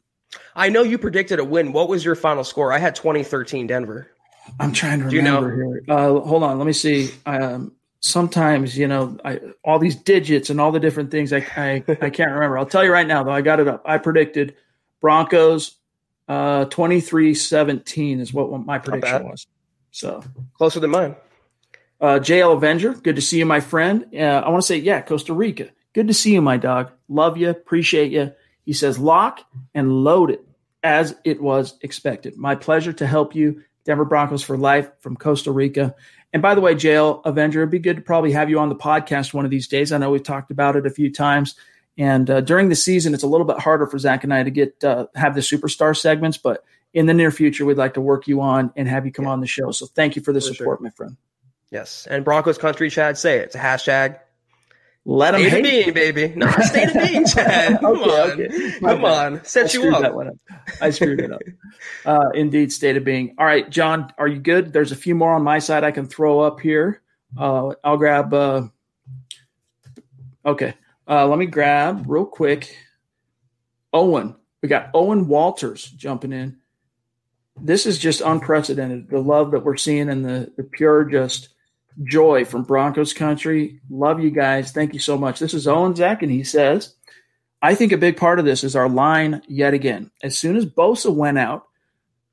I know you predicted a win. What was your final score? I had 2013 Denver. I'm trying to remember you know? here. Uh, hold on, let me see. Um, sometimes, you know, I, all these digits and all the different things, I, I, I can't remember. I'll tell you right now, though, I got it up. I predicted Broncos uh, 23-17 is what my prediction was. So closer than mine. Uh, JL Avenger, good to see you, my friend. Uh, I want to say, yeah, Costa Rica. Good to see you, my dog. Love you, appreciate you. He says, lock and load it as it was expected. My pleasure to help you. Denver Broncos for life from Costa Rica. And by the way, JL Avenger, it'd be good to probably have you on the podcast one of these days. I know we've talked about it a few times. And uh, during the season, it's a little bit harder for Zach and I to get uh, have the superstar segments, but in the near future, we'd like to work you on and have you come yeah. on the show. So thank you for the for support, sure. my friend. Yes, and Broncos country, Chad, say it. It's a hashtag. Let them hate. being, baby. No, state of being, Chad. Come okay, on, okay. come bad. on. Set I you up. up. I screwed it up. Uh, indeed, state of being. All right, John, are you good? There's a few more on my side I can throw up here. Uh, I'll grab. Uh, okay, uh, let me grab real quick. Owen, we got Owen Walters jumping in. This is just unprecedented. The love that we're seeing and the, the pure just joy from Broncos country. Love you guys. Thank you so much. This is Owen Zach, and he says, I think a big part of this is our line yet again. As soon as Bosa went out,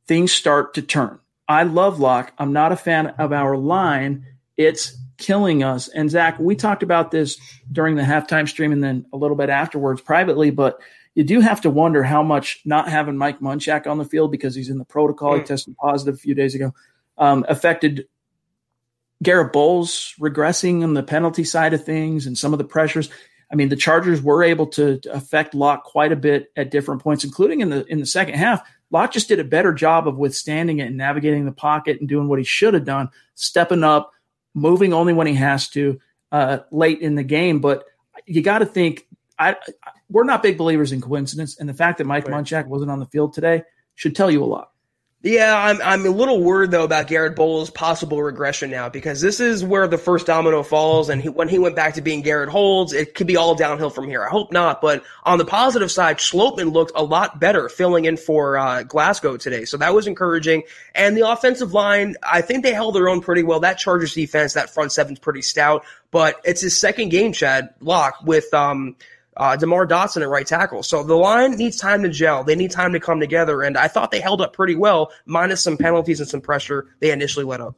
things start to turn. I love Lock. I'm not a fan of our line. It's killing us. And Zach, we talked about this during the halftime stream and then a little bit afterwards privately, but you do have to wonder how much not having Mike Munchak on the field because he's in the protocol, he hmm. tested positive a few days ago, um, affected Garett Bolles regressing on the penalty side of things and some of the pressures. I mean, the Chargers were able to, affect Lock quite a bit at different points, including in the in the second half. Lock just did a better job of withstanding it and navigating the pocket and doing what he should have done, stepping up, moving only when he has to uh, late in the game. But you got to think, I, we're not big believers in coincidence, and the fact that Mike right. Munchak wasn't on the field today should tell you a lot. Yeah, I'm I'm a little worried though about Garett Bolles' possible regression now because this is where the first domino falls, and he, when he went back to being Garrett Holds, it could be all downhill from here. I hope not, but on the positive side, Schlottmann looked a lot better filling in for uh, Glasgow today, so that was encouraging. And the offensive line, I think they held their own pretty well. That Chargers defense, that front seven's pretty stout, but it's his second game, Chad Lock with um uh, DeMar Dotson at right tackle. So the line needs time to gel. They need time to come together. And I thought they held up pretty well, minus some penalties and some pressure they initially let up.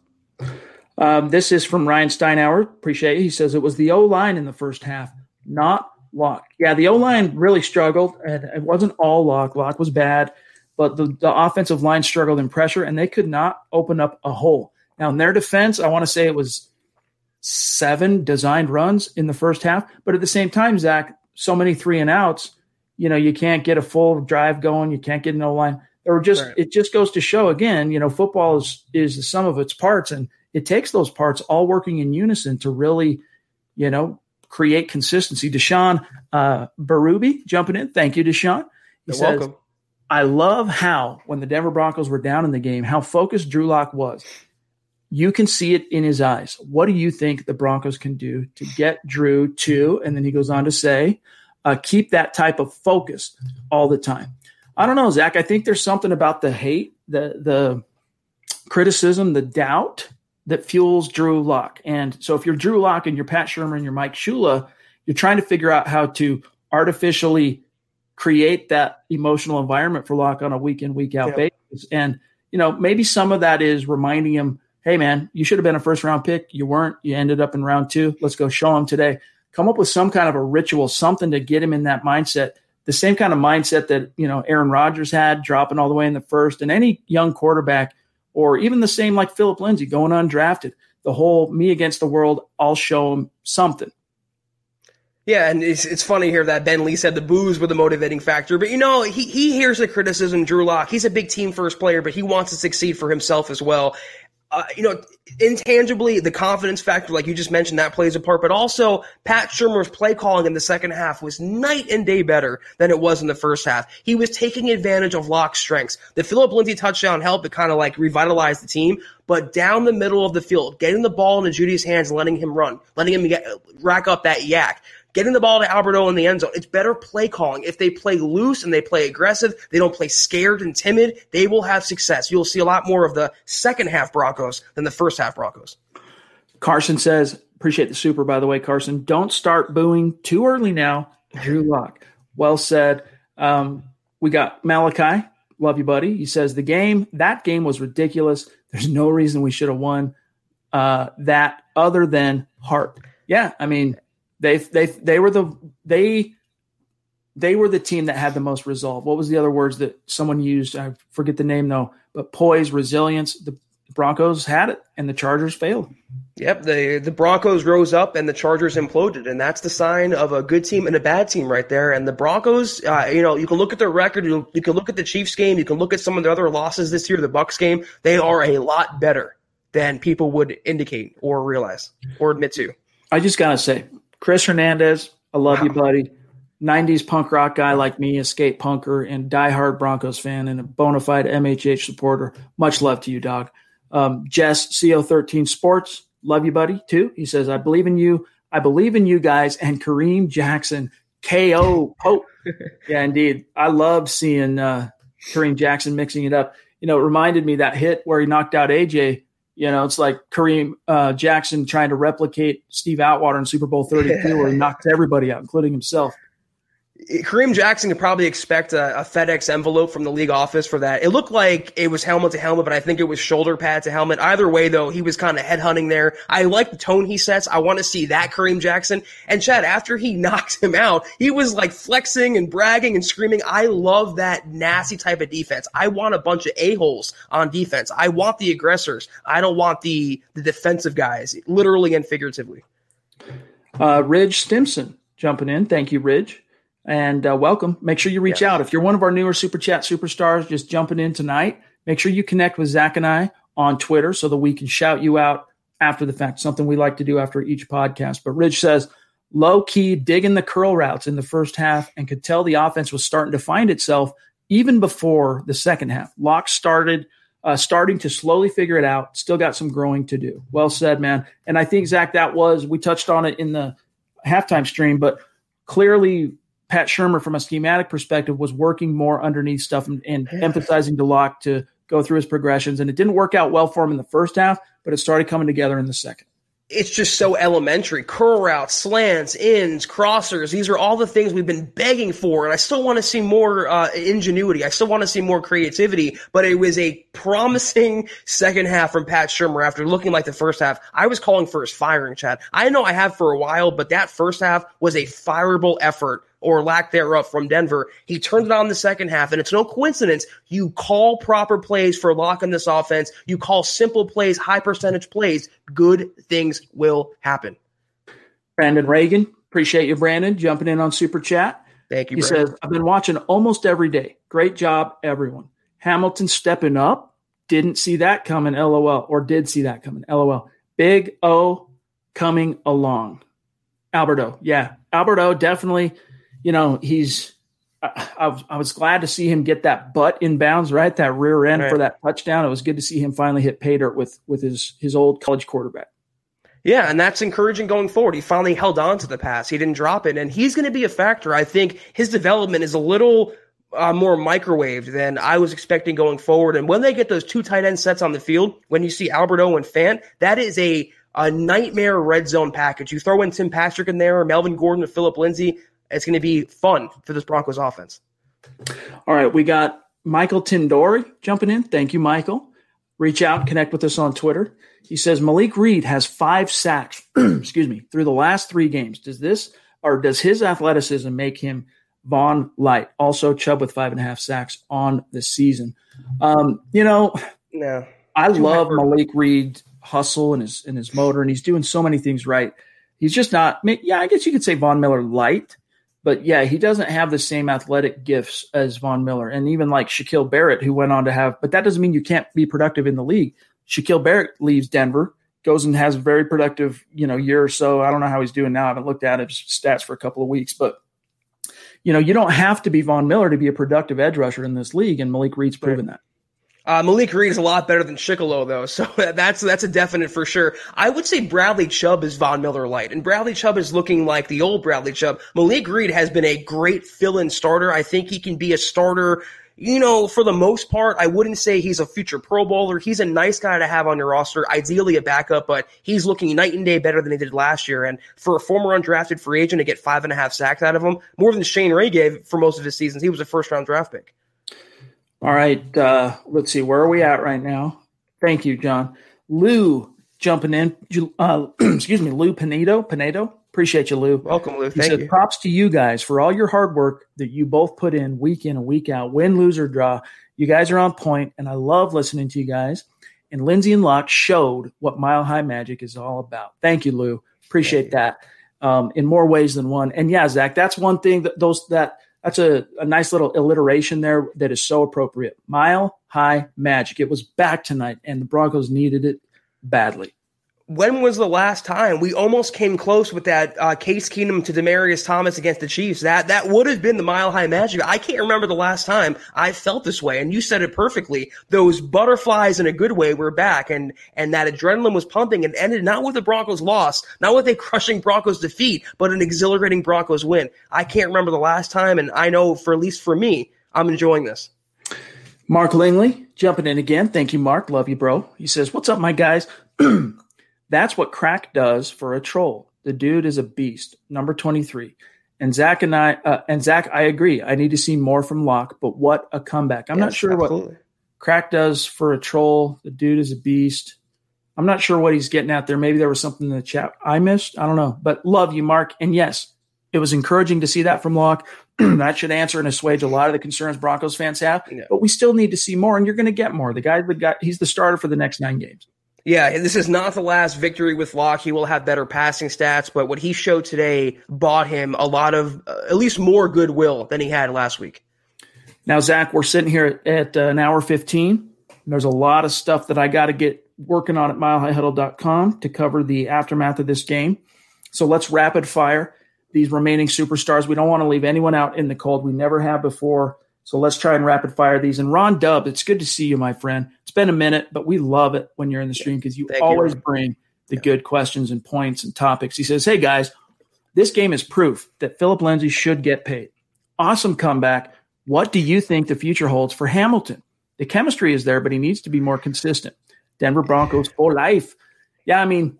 Um, this is from Ryan Steinauer. Appreciate it. He says it was the O line in the first half, not Lock. Yeah, the O line really struggled, and it wasn't all Lock. Lock was bad, but the, the offensive line struggled in pressure, and they could not open up a hole. Now, in their defense, I want to say it was seven designed runs in the first half, but at the same time, Zach, so many three and outs, you know, you can't get a full drive going. You can't get no line. Or just right. it just goes to show again, you know, football is is the sum of its parts, and it takes those parts all working in unison to really, you know, create consistency. Deshaun uh, Baruby jumping in. Thank you, Deshaun. He You're says, welcome. I love how when the Denver Broncos were down in the game, how focused Drew Lock was. You can see it in his eyes. What do you think the Broncos can do to get Drew to? And then he goes on to say, uh, keep that type of focus all the time. I don't know, Zach. I think there's something about the hate, the the criticism, the doubt that fuels Drew Lock. And so if you're Drew Lock and you're Pat Shurmur and you're Mike Shula, you're trying to figure out how to artificially create that emotional environment for Lock on a week in, week out yep. basis. And, you know, maybe some of that is reminding him hey man, you should have been a first round pick. You weren't. You ended up in round two. Let's go show him today. Come up with some kind of a ritual, something to get him in that mindset. The same kind of mindset that you know Aaron Rodgers had, dropping all the way in the first, and any young quarterback, or even the same like Phillip Lindsay going undrafted. The whole me against the world. I'll show him something. Yeah, and it's, it's funny here that Ben Lee said the boos were the motivating factor, but you know, he, he hears the criticism, Drew Lock. He's a big team first player, but he wants to succeed for himself as well uh, you know, intangibly, the confidence factor, like you just mentioned, that plays a part. But also, Pat Shurmur's play calling in the second half was night and day better than it was in the first half. He was taking advantage of Lock's strengths. The Phillip Lindsay touchdown helped to kind of like revitalize the team, but down the middle of the field, getting the ball into Jeudy's hands and letting him run, letting him get, rack up that YAC getting the ball to Alberto in the end zone. It's better play calling. If they play loose and they play aggressive, they don't play scared and timid, they will have success. You'll see a lot more of the second half Broncos than the first half Broncos. Carson says, appreciate the super, by the way, Carson. Don't start booing too early now. Drew Lock. Well said. Um, we got Malachi. Love you, buddy. He says the game, that game was ridiculous. There's no reason we should have won uh, that other than heart. Yeah, I mean, they they they were the they they were the team that had the most resolve. What was the other words that someone used? I forget the name though. But poise, resilience. The Broncos had it, and the Chargers failed. Yep, the the Broncos rose up and the Chargers imploded, and that's the sign of a good team and a bad team right there. And the Broncos, uh, you know, you can look at their record, you, you can look at the Chiefs game, you can look at some of the other losses this year, the Bucks game. They are a lot better than people would indicate or realize or admit to. I just gotta say, Chris Hernandez, I love wow. you, buddy. 90s punk rock guy like me, a skate punker and diehard Broncos fan and a bona fide MHH supporter. Much love to you, dog. Um, Jess, CO13 Sports, love you, buddy, too. He says, I believe in you. I believe in you guys and Kareem Jackson, KO Pope. <laughs> yeah, indeed. I love seeing uh, Kareem Jackson mixing it up. You know, it reminded me that hit where he knocked out AJ. You know, it's like Kareem uh, Jackson trying to replicate Steve Atwater in Super Bowl 32, where he <laughs> knocked everybody out, including himself. Kareem Jackson could probably expect a, a, FedEx envelope from the league office for that. It looked like it was helmet to helmet, but I think it was shoulder pad to helmet. Either way, though, he was kind of headhunting there. I like the tone he sets. I want to see that Kareem Jackson. And Chad, after he <laughs> knocked him out, he was like flexing and bragging and screaming. I love that nasty type of defense. I want a bunch of a-holes on defense. I want the aggressors. I don't want the, the defensive guys, literally and figuratively. Uh, Ridge Stimson jumping in. Thank you, Ridge and uh, welcome. Make sure you reach out. If you're one of our newer Super Chat superstars just jumping in tonight, make sure you connect with Zach and I on Twitter so that we can shout you out after the fact, something we like to do after each podcast. But Rich says, low key digging the curl routes in the first half and could tell the offense was starting to find itself even before the second half. Lock started uh, starting to slowly figure it out. Still got some growing to do. Well said, man. And I think Zach, that was we touched on it in the halftime stream, but clearly Pat Shurmur, from a schematic perspective, was working more underneath stuff and, and emphasizing Lock to go through his progressions. And it didn't work out well for him in the first half, but it started coming together in the second it's just so elementary. Curl routes, slants, ins, crossers. These are all the things we've been begging for. And I still want to see more uh, ingenuity. I still want to see more creativity. But it was a promising second half from Pat Shurmur after looking like the first half. I was calling for his firing, Chad. I know I have for a while, but that first half was a fireable effort or lack thereof from Denver. He turned it on the second half, and it's no coincidence. You call proper plays for lock in this offense. You call simple plays, high percentage plays. Good things will happen. Brandon Reagan, appreciate you, Brandon, jumping in on Super Chat. Thank you. He Brandon. says, I've been watching almost every day. Great job, everyone. Hamilton stepping up. Didn't see that coming, lol, or did see that coming, lol. Big O coming along. Alberto, yeah. Alberto definitely you know, he's I, I, I, was glad to see him get that butt in bounds, right? That rear end right. for that touchdown. It was good to see him finally hit pay dirt with with his his old college quarterback. Yeah, and that's encouraging going forward. He finally held on to the pass. He didn't drop it, and he's going to be a factor. I think his development is a little uh, more microwaved than I was expecting going forward. And when they get those two tight end sets on the field, when you see Alberto and Fant, that is a a nightmare red zone package. You throw in Tim Patrick in there, Melvin Gordon, or Phillip Lindsay. It's going to be fun for this Broncos offense. All right, we got Michael Tindori jumping in. Thank you, Michael. Reach out, connect with us on Twitter. He says Malik Reed has five sacks, <clears throat> excuse me, through the last three games. Does this or does his athleticism make him Von Light? Also, Chubb with five and a half sacks on the season. Um, you know, no, I love Malik Reed hustle and his and his motor, and he's doing so many things right. He's just not. Yeah, I guess you could say Von Miller light, but yeah, he doesn't have the same athletic gifts as Von Miller. And even like Shaquille Barrett, who went on to have, but that doesn't mean you can't be productive in the league. Shaquille Barrett leaves Denver, goes and has a very productive, you know, year or so. I don't know how he's doing now. I haven't looked at his stats for a couple of weeks, but you know, you don't have to be Von Miller to be a productive edge rusher in this league, and Malik Reed's proven that. Uh, Malik Reed is a lot better than Chickillo, though, so <laughs> that's that's a definite for sure. I would say Bradley Chubb is Von Miller light, and Bradley Chubb is looking like the old Bradley Chubb. Malik Reed has been a great fill-in starter. I think he can be a starter. You know, for the most part, I wouldn't say he's a future Pro Bowler. He's a nice guy to have on your roster, ideally a backup, but he's looking night and day better than he did last year. And for a former undrafted free agent to get five and a half sacks out of him, more than Shane Ray gave for most of his seasons, he was a first round draft pick. All right. Uh, let's see. Where are we at right now? Thank you, John. Lou jumping in. Uh, <clears throat> excuse me, Lou Pinedo. Pinedo. Appreciate you, Lou. Welcome, Lou. He Thank said, you. Props to you guys for all your hard work that you both put in week in and week out, win, lose, or draw. You guys are on point, and I love listening to you guys. and Lindsay and Luck showed what Mile High Magic is all about. Thank you, Lou. Appreciate that um, in more ways than one. And yeah, Zach, that's one thing that those that that's a, a nice little alliteration there that is so appropriate. Mile High Magic. It was back tonight, and the Broncos needed it badly when was the last time we almost came close with that uh, Case Keenum to Demaryius Thomas against the Chiefs? That that would have been the mile high magic. I can't remember the last time I felt this way, and you said it perfectly. Those butterflies in a good way were back, and and that adrenaline was pumping, and ended not with the Broncos loss, not with a crushing Broncos defeat, but an exhilarating Broncos win. I can't remember the last time, and I know for at least for me, I'm enjoying this. Mark Lingley jumping in again. Thank you, Mark. Love you, bro. He says, "What's up, my guys?" <clears throat> That's what crack does for a troll. The dude is a beast. Number 23. And Zach and I, uh, and Zach, I agree. I need to see more from Lock, but what a comeback. I'm yes, not sure absolutely. what crack does for a troll. The dude is a beast. I'm not sure what he's getting at there. Maybe there was something in the chat I missed. I don't know, but love you, Mark. And yes, it was encouraging to see that from Lock. <clears throat> that should answer and assuage a lot of the concerns Broncos fans have. Yeah. But we still need to see more, and you're going to get more. The guy that got he's the starter for the next nine games. Yeah, this is not the last victory with Lock. He will have better passing stats, but what he showed today bought him a lot of, uh, at least more goodwill than he had last week. Now, Zach, we're sitting here at uh, an hour 15. There's a lot of stuff that I got to get working on at milehighhuddle.com to cover the aftermath of this game. So let's rapid fire these remaining superstars. We don't want to leave anyone out in the cold. We never have before. So let's try and rapid fire these. And Ron Dub, it's good to see you, my friend. It's been a minute, but we love it when you're in the stream because you Thank always you. bring the yeah. good questions and points and topics. He says, Hey guys, this game is proof that Phillip Lindsay should get paid. Awesome comeback. What do you think the future holds for Hamilton? The chemistry is there, but he needs to be more consistent. Denver Broncos for life. Yeah, I mean,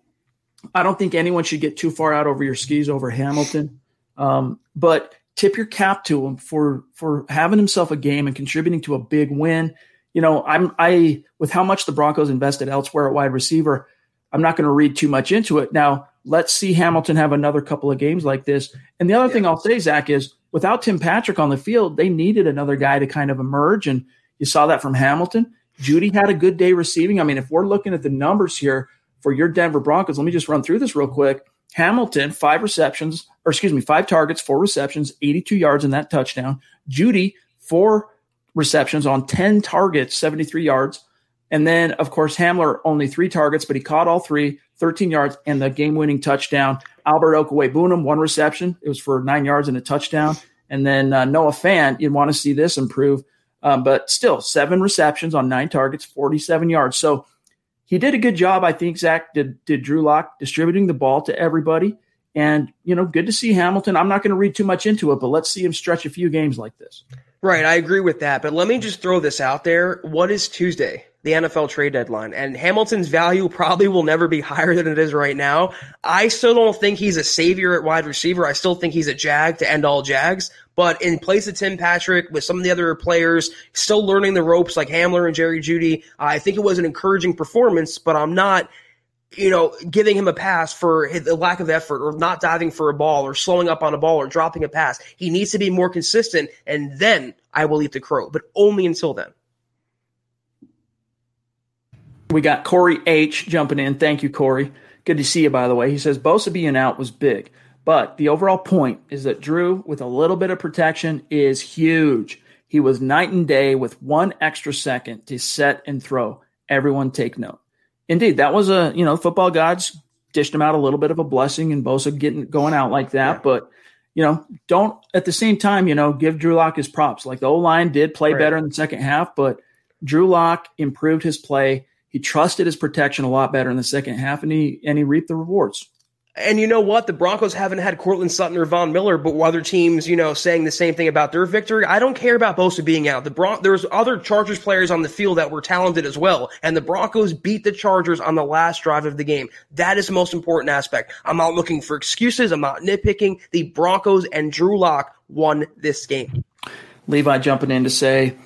I don't think anyone should get too far out over your skis over Hamilton. Um, but tip your cap to him for for having himself a game and contributing to a big win. You know, I'm I with how much the Broncos invested elsewhere at wide receiver, I'm not going to read too much into it. Now, let's see Hamilton have another couple of games like this. And the other yeah. thing I'll say, Zach, is without Tim Patrick on the field, they needed another guy to kind of emerge, and you saw that from Hamilton. Jeudy had a good day receiving. I mean, if we're looking at the numbers here for your Denver Broncos, let me just run through this real quick. Hamilton, five receptions, or excuse me, five targets, four receptions, 82 yards in that touchdown. Jeudy, four receptions on 10 targets, 73 yards. And then, of course, Hamler, only three targets, but he caught all three, 13 yards, and the game winning touchdown. Albert Okwuegbunam, one reception. It was for nine yards and a touchdown. And then uh, Noah Fant, you'd want to see this improve. Um, but still, seven receptions on nine targets, 47 yards. So he did a good job, I think, Zach, did, did Drew Lock distributing the ball to everybody. And, you know, good to see Hamilton. I'm not going to read too much into it, but let's see him stretch a few games like this. Right. I agree with that. But let me just throw this out there. What is Tuesday? The NFL trade deadline. And Hamilton's value probably will never be <laughs> higher than it is right now. I still don't think he's a savior at wide receiver. I still think he's a jag to end all jags. But in place of Tim Patrick, with some of the other players still learning the ropes like Hamler and Jerry Jeudy, I think it was an encouraging performance, but I'm not you know, giving him a pass for the lack of effort or not diving for a ball or slowing up on a ball or dropping a pass. He needs to be more consistent, and then I will eat the crow, but only until then. We got Corey H jumping in. Thank you, Corey. Good to see you, by the way. He says Bosa being out was big. But the overall point is that Drew, with a little bit of protection, is huge. He was night and day with one extra second to set and throw. Everyone take note. Indeed, that was a, you know, football gods dished him out a little bit of a blessing and Bosa getting going out like that. Yeah. But, you know, don't at the same time, you know, give Drew Lock his props. Like the O line did play right. better in the second half, but Drew Lock improved his play. He trusted his protection a lot better in the second half and he and he reaped the rewards. And you know what? The Broncos haven't had Courtland Sutton or Von Miller, but other teams, you know, saying the same thing about their victory. I don't care about Bosa being out. The Bron- there's other Chargers players on the field that were talented as well, and the Broncos beat the Chargers on the last drive of the game. That is the most important aspect. I'm not looking for excuses. I'm not nitpicking. The Broncos and Drew Lock won this game. Levi jumping in to say,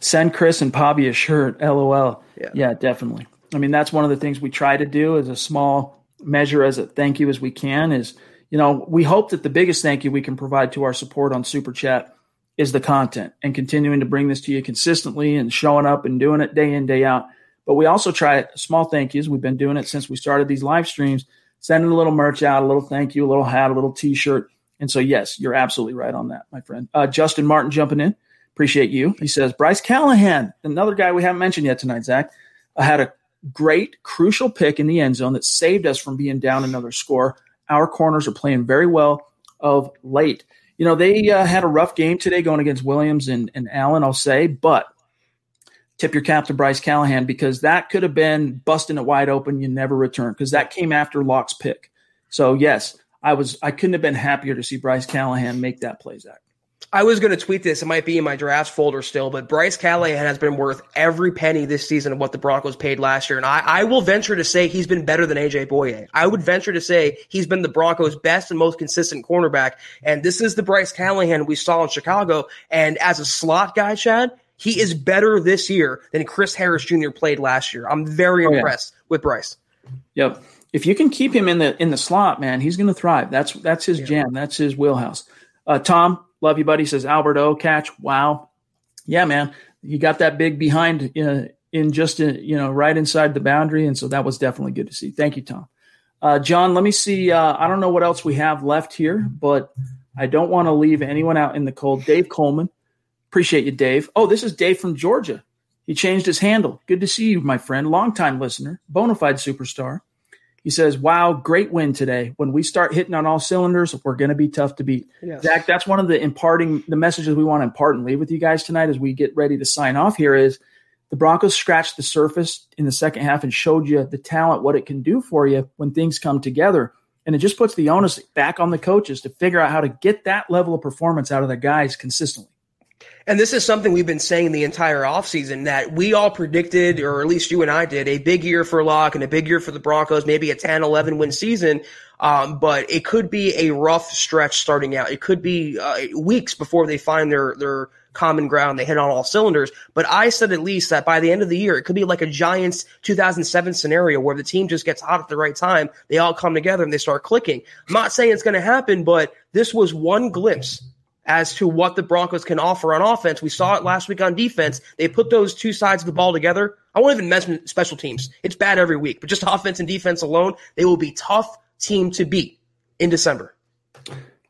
send Chris and Pobby a shirt. LOL. Yeah. yeah, definitely. I mean, that's one of the things we try to do as a small measure as a thank you as we can is you know we hope that the biggest thank you we can provide to our support on super chat is the content and continuing to bring this to you consistently and showing up and doing it day in day out But we also try small thank yous. We've been doing it since we started these live streams, sending a little merch out, a little thank you, a little hat, a little t shirt. And so, yes, you're absolutely right on that, my friend. Uh, Justin Martin jumping in. Appreciate you. He says, Bryce Callahan, another guy we haven't mentioned yet tonight, Zach, uh, had a great, crucial pick in the end zone that saved us from being down another score. Our corners are playing very well of late. You know, they uh, had a rough game today going against Williams and, and Allen, I'll say, but tip your cap to Bryce Callahan because that could have been busting it wide open. You never return because that came after Lock's pick. So, yes, I was I couldn't have been happier to see Bryce Callahan make that play, Zach. I was going to tweet this. It might be in my drafts folder still, but Bryce Callahan has been worth every penny this season of what the Broncos paid last year. And I, I will venture to say he's been better than AJ Bouye. I would venture to say he's been the Broncos' best and most consistent cornerback. And this is the Bryce Callahan we saw in Chicago. And as a slot guy, Chad, he is better this year than Chris Harris Jr. played last year. I'm very oh, impressed yeah. with Bryce. Yep. If you can keep him in the in the slot, man, he's going to thrive. That's that's his yeah. jam. That's his wheelhouse. Uh, Tom, love you, buddy. Says Albert O catch. Wow. Yeah, man, you got that big behind uh, in just in, uh, you know right inside the boundary, and so that was definitely good to see. Thank you, Tom. Uh, John, let me see. Uh, I don't know what else we have left here, but I don't want to leave anyone out in the cold. Dave Coleman, appreciate you, Dave. Oh, this is Dave from Georgia. He changed his handle. Good to see you, my friend. Longtime listener, bona fide superstar. He says, "Wow, great win today. When we start hitting on all cylinders, we're going to be tough to beat." Yes. Zach, that's one of the imparting the messages we want to impart and leave with you guys tonight as we get ready to sign off. Here is the Broncos scratched the surface in the second half and showed you the talent, what it can do for you when things come together. And it just puts the onus back on the coaches to figure out how to get that level of performance out of the guys consistently. And this is something we've been saying the entire offseason that we all predicted, or at least you and I did, a big year for Lock and a big year for the Broncos, maybe a 10, 11 win season. Um, but it could be a rough stretch starting out. It could be uh, weeks before they find their, their common ground. They hit on all cylinders. But I said at least that by the end of the year, it could be like a Giants 2007 scenario where the team just gets hot at the right time. They all come together and they start clicking. I'm not saying it's going to happen, but this was one glimpse as to what the Broncos can offer on offense. We saw it last week on defense. They put those two sides of the ball together. I won't even mention special teams. It's bad every week, but just <laughs> offense and defense alone, they will be tough team to beat in December.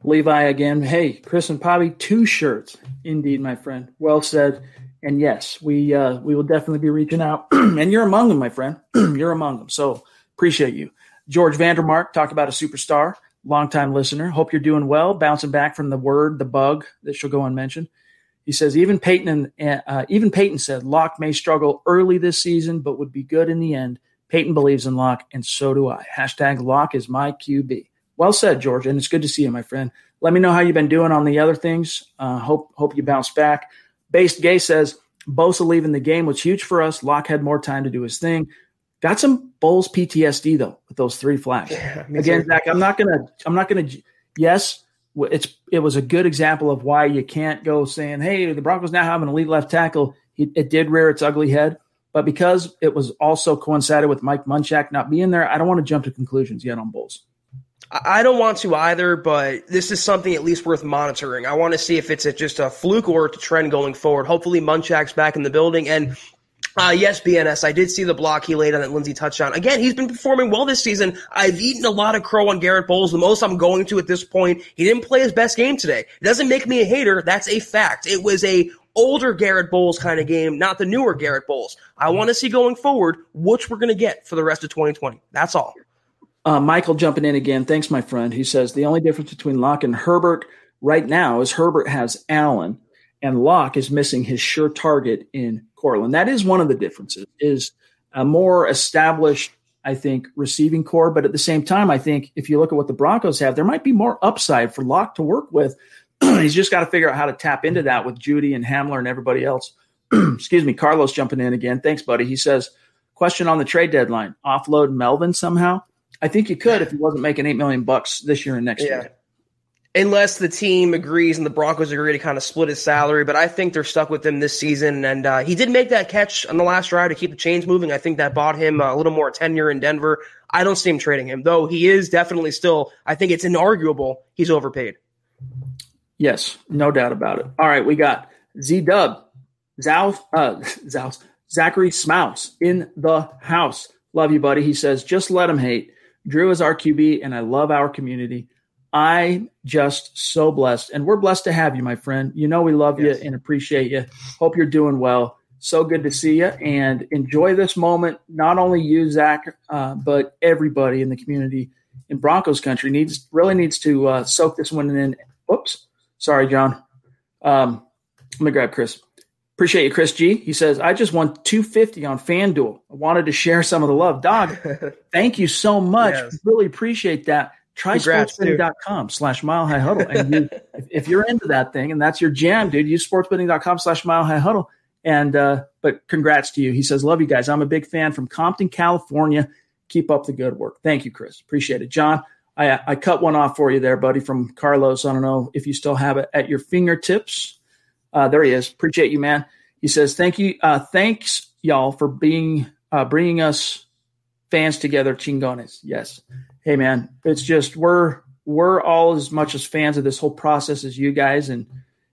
Levi again. Hey, Chris and Poppy, two shirts. Indeed, my friend. Well said. And yes, we uh, we will definitely be reaching out. <clears throat> and you're among them, my friend. <clears throat> you're among them. So appreciate you. George Vandermark talked about a superstar longtime listener. Hope you're doing well. Bouncing back from the word, the bug that she'll go unmentioned. He says even Peyton and uh, even Peyton said Lock may struggle early this season, but would be good in the end. Peyton believes in Lock, and so do I. Hashtag Lock is my QB. Well said, George, and it's good to see you, my friend. Let me know how you've been doing on the other things. Uh, hope hope you bounce back. Based Gay says Bosa leaving the game was huge for us. Lock had more time to do his thing. Got some Bolles PTSD though with those three flags. Yeah, Again, Zach, I'm not gonna. I'm not gonna. Yes, it's it was a good example of why you can't go saying, "Hey, the Broncos now have an elite left tackle." It, it did rear its ugly head, but because it was also coincided with Mike Munchak not being there, I don't want to jump to conclusions yet on Bolles. I don't want to either, but this is something at least worth monitoring. I want to see if it's a, just a fluke or a trend going forward. Hopefully, Munchak's back in the building, and uh, yes, BNS. I did see the block he laid on that Lindsay touchdown. Again, he's been performing well this season. I've eaten a lot of crow on Garett Bolles. The most I'm going to at this point. He didn't play his best game today. It doesn't make me a hater. That's a fact. It was a older Garett Bolles kind of game, not the newer Garett Bolles. I want to see going forward which we're going to get for the rest of 2020. That's all. Uh, Michael jumping in again. Thanks, my friend. He says the only difference between Lock and Herbert right now is Herbert has Allen and Lock is missing his sure target in Courtland. That is one of the differences. Is a more established, I think, receiving corps. But at the same time, I think if you look at what the Broncos have, there might be more upside for Lock to work with. <clears throat> He's just got to figure out how to tap into that with Jeudy and Hamler and everybody else. <clears throat> Excuse me, Carlos jumping in again. Thanks, buddy. He says, question on the trade deadline: offload Melvin somehow. I think you could if he wasn't making eight million bucks this year and next yeah. year unless the team agrees and the Broncos agree to kind of split his salary. But I think they're stuck with him this season. And uh, he did make that catch on the last drive to keep the chains moving. I think that bought him a little more tenure in Denver. I don't see him trading him, though he is definitely still, I think it's inarguable he's overpaid. Yes, no doubt about it. All right, we got Z Dub, Zow, uh, <laughs> Zows, Zachary Smouse in the house. Love you, buddy. He says, just let him hate. Drew is our QB, and I love our community. I'm just so blessed, and we're blessed to have you, my friend. You know we love yes. you and appreciate you. Hope you're doing well. So good to see you, and enjoy this moment. Not only you, Zach, uh, but everybody in the community in Broncos country needs really needs to uh, soak this one in. Whoops, sorry, John. Um, let me grab Chris. Appreciate you, Chris G. He says, I just won 250 on FanDuel. I wanted to share some of the love. Dog, <laughs> thank you so much. Yes. Really appreciate that. Try sportsbetting.com slash mile high huddle. And you, <laughs> if you're into that thing and that's your jam, dude, use sportsbetting.com slash mile high huddle. And, uh, but congrats to you. He says, love you guys. I'm a big fan from Compton, California. Keep up the good work. Thank you, Chris. Appreciate it. John, I, I cut one off for you there, buddy, from Carlos. I don't know if you still have it at your fingertips. Uh, there he is. Appreciate you, man. He says, "Thank you, uh, thanks y'all for being uh, bringing us fans together, chingones." Yes. Hey, man. It's just we're we're all as much as fans of this whole process as you guys, and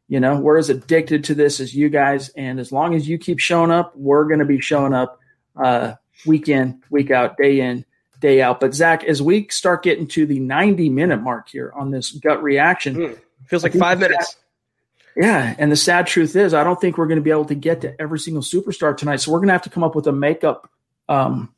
you know we're as addicted to this as you guys. And as long as you keep showing up, we're going to be showing up uh, week in, week out, day in, day out. But Zach, as we start getting to the 90 minute mark here on this gut reaction, mm, feels like five minutes. Yeah, and the sad truth is, I don't think we're going to be able to get to every single superstar tonight. So we're going to have to come up with a makeup, um,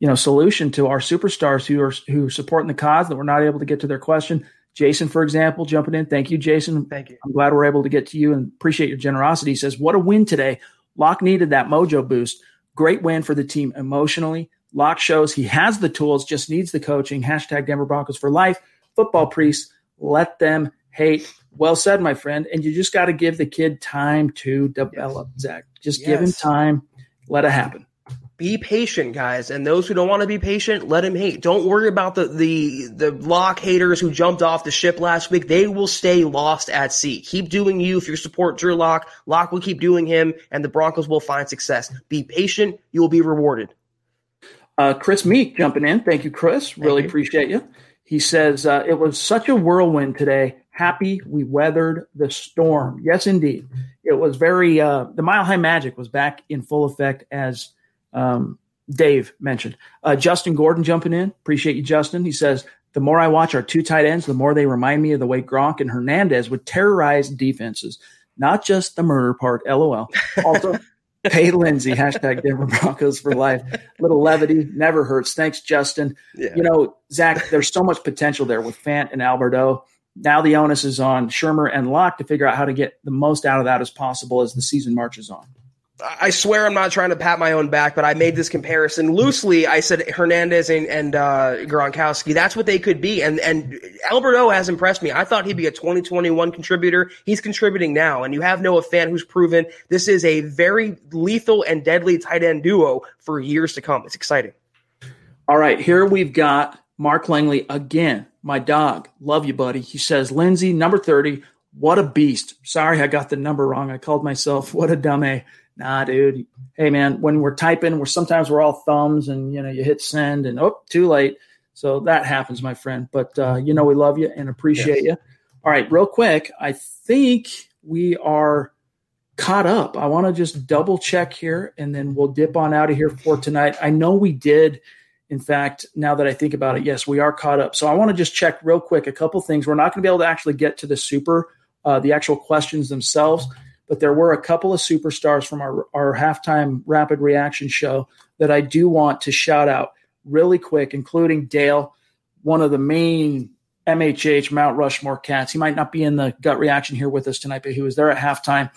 you know, solution to our superstars who are who are supporting the cause that we're not able to get to their question. Jason, for example, jumping in. Thank you, Jason. Thank you. I'm glad we're able to get to you and appreciate your generosity. He says, "What a win today! Lock needed that mojo boost. Great win for the team emotionally. Lock shows he has the tools, just needs the coaching. Hashtag Denver Broncos for life. Football priests, let them hate well said, my friend. And you just got to give the kid time to develop, yes. Zach. Just yes. give him time. Let it happen. Be patient, guys. And those who don't want to be patient, let him hate. Don't worry about the, the, the lock haters who jumped off the ship last week. They will stay lost at sea. Keep doing you. If you support Drew Lock, Lock will keep doing him and the Broncos will find success. Be patient. You will be rewarded. Uh, Chris Meek jumping in. Thank you, Chris. Thank really you. appreciate you. He says, uh, it was such a whirlwind today happy we weathered the storm. Yes, indeed. It was very, uh, the Mile High Magic was back in full effect as um, Dave mentioned. Uh, Justin Gordon jumping in. Appreciate you, Justin. He says, the more I watch our two tight ends, the more they remind me of the way Gronk and Hernandez would terrorize defenses. Not just the murder part, lol. Also, <laughs> Pay Lindsay, hashtag Denver Broncos for life. Little levity never hurts. Thanks, Justin. Yeah. You know, Zach, there's so much potential there with Fant and Albert O now the onus is on Shurmur and Lock to figure out how to get the most out of that as possible as the season marches on. I swear I'm not trying to pat my own back, but I made this comparison loosely. I said Hernandez and, and uh, Gronkowski. That's what they could be. And and Albert O has impressed me. I thought he'd be a 2021 contributor. He's contributing now. And you have Noah Fant, who's proven this is a very lethal and deadly tight end duo for years to come. It's exciting. All right, here we've got Mark Langley again my dog. Love you, buddy. He says, Lindsay, number 30. What a beast. Sorry, I got the number wrong. I called myself what a dummy. Nah, dude. Hey, man, when we're typing, we're sometimes we're all thumbs and, you know, you hit send and, oh, too late. So that happens, my friend. But, uh, you know, we love you and appreciate yes. you. All right, real quick. I think we are caught up. I want to just double check here and then we'll dip on out of here for tonight. I know we did – in fact, now that I think about it, yes, we are caught up. So I want to just check real quick a couple things. We're not going to be able to actually get to the super, uh, the actual questions themselves, but there were a couple of superstars from our, our halftime rapid reaction show that I do want to shout out really quick, including Dale, one of the main MHH Mount Rushmore cats. He might not be in the gut reaction here with us tonight, but he was there at halftime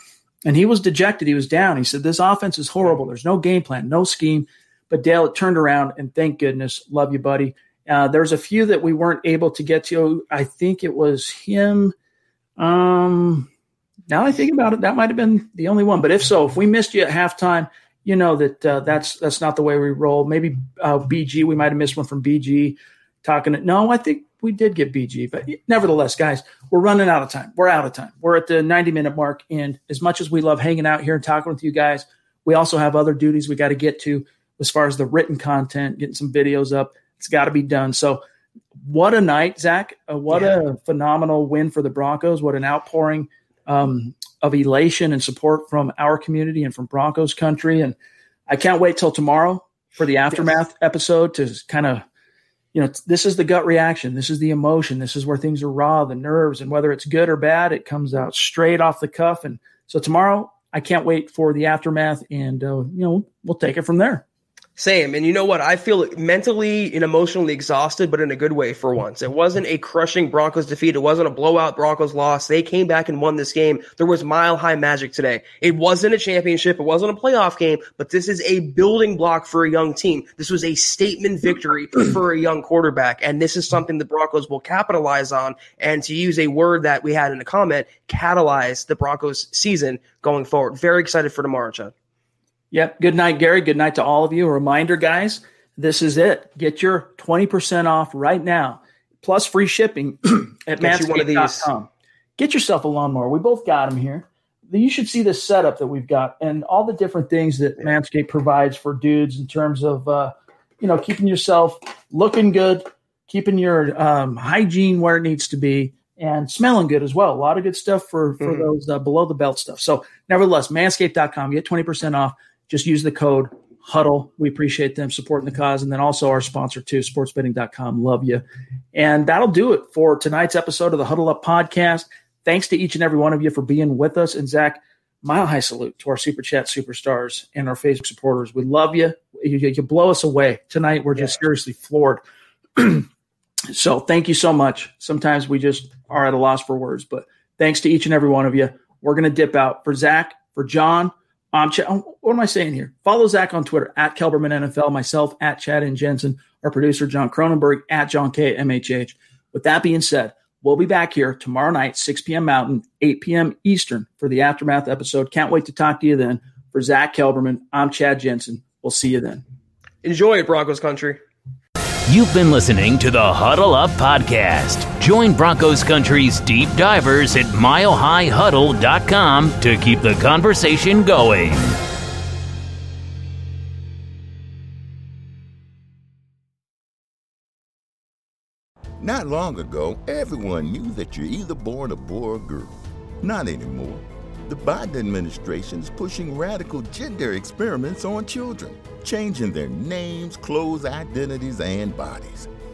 and he was dejected. He was down. He said, This offense is horrible. There's no game plan, no scheme. But Dale, it turned around, and thank goodness. Love you, buddy. Uh, there's a few that we weren't able to get to. I think it was him. Um, now I think about it, that might have been the only one. But if so, if we missed you at halftime, you know that uh, that's that's not the way we roll. Maybe uh, BG, we might have missed one from BG. Talking to no, I think we did get BG, but nevertheless, guys, we're running out of time. We're out of time. We're at the 90 minute mark, and as much as we love hanging out here and talking with you guys, we also have other duties we got to get to as far as the written content, getting some videos up. It's got to be done. So, what a night, Zach! Uh, what yeah. a phenomenal win for the Broncos! What an outpouring um, of elation and support from our community and from Broncos country. And I can't wait till tomorrow for the aftermath yes. episode to kind of, you know, this is the gut reaction. This is the emotion. This is where things are raw, the nerves, and whether it's good or bad, it comes out straight off the cuff. And so tomorrow, I can't wait for the aftermath, and uh, you know, we'll take it from there. Same. And you know what? I feel mentally and emotionally exhausted, but in a good way for once. It wasn't a crushing Broncos defeat. It wasn't a blowout Broncos loss. They came back and won this game. There was mile high magic today. It wasn't a championship. It wasn't a playoff game, but this is a building block for a young team. This was a statement victory <clears throat> for a young quarterback. And this is something the Broncos will capitalize on. And to use a word that we had in a comment, catalyze the Broncos season going forward. Very excited for tomorrow, Chad. Yep. Good night, Gary. Good night to all of you. A reminder, guys, this is it. Get your 20% off right now, plus free shipping <clears throat> at manscaped.com. Get yourself a lawnmower. We both got them here. You should see the setup that we've got and all the different things that Manscaped provides for dudes in terms of, uh, you know, keeping yourself looking good, keeping your um, hygiene where it needs to be, and smelling good as well. A lot of good stuff for, for mm-hmm. those uh, below the belt stuff. So, nevertheless, manscaped.com, get 20% off just use the code huddle. We appreciate them supporting the cause. And then also our sponsor too, sportsbetting.com. Love you. And that'll do it for tonight's episode of the Huddle Up podcast. Thanks to each and every one of you for being with us. And Zach, mile high salute to our super chat superstars and our Facebook supporters. We love you. You, you blow us away tonight. We're just yeah. seriously floored. <clears throat> so thank you so much. Sometimes we just are at a loss for words, but thanks to each and every one of you. We're going to dip out for Zach, for John, um, Ch- oh, what am I saying here? Follow Zach on Twitter at Kelberman NFL, myself at Chad and Jensen, our producer John Cronenberg at John K MHH. With that being said, we'll be back here tomorrow night, 6 p.m. Mountain, 8 p.m. Eastern for the aftermath episode. Can't wait to talk to you then. For Zach Kelberman, I'm Chad Jensen. We'll see you then. Enjoy it, Broncos country. You've been listening to the Huddle Up Podcast. Join Broncos Country's deep divers at milehighhuddle.com to keep the conversation going. Not long ago, everyone knew that you're either born a boy or girl. Not anymore. The Biden administration is pushing radical gender experiments on children changing their names, clothes, identities, and bodies.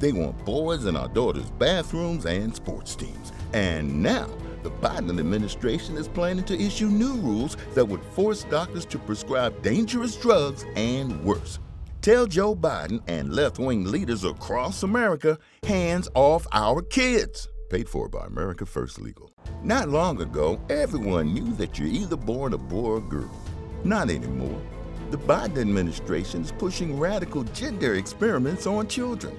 They want boys in our daughters' bathrooms and sports teams. And now, the Biden administration is planning to issue new rules that would force doctors to prescribe dangerous drugs and worse. Tell Joe Biden and left wing leaders across America hands off our kids. Paid for by America First Legal. Not long ago, everyone knew that you're either born a boy or girl. Not anymore. The Biden administration is pushing radical gender experiments on children,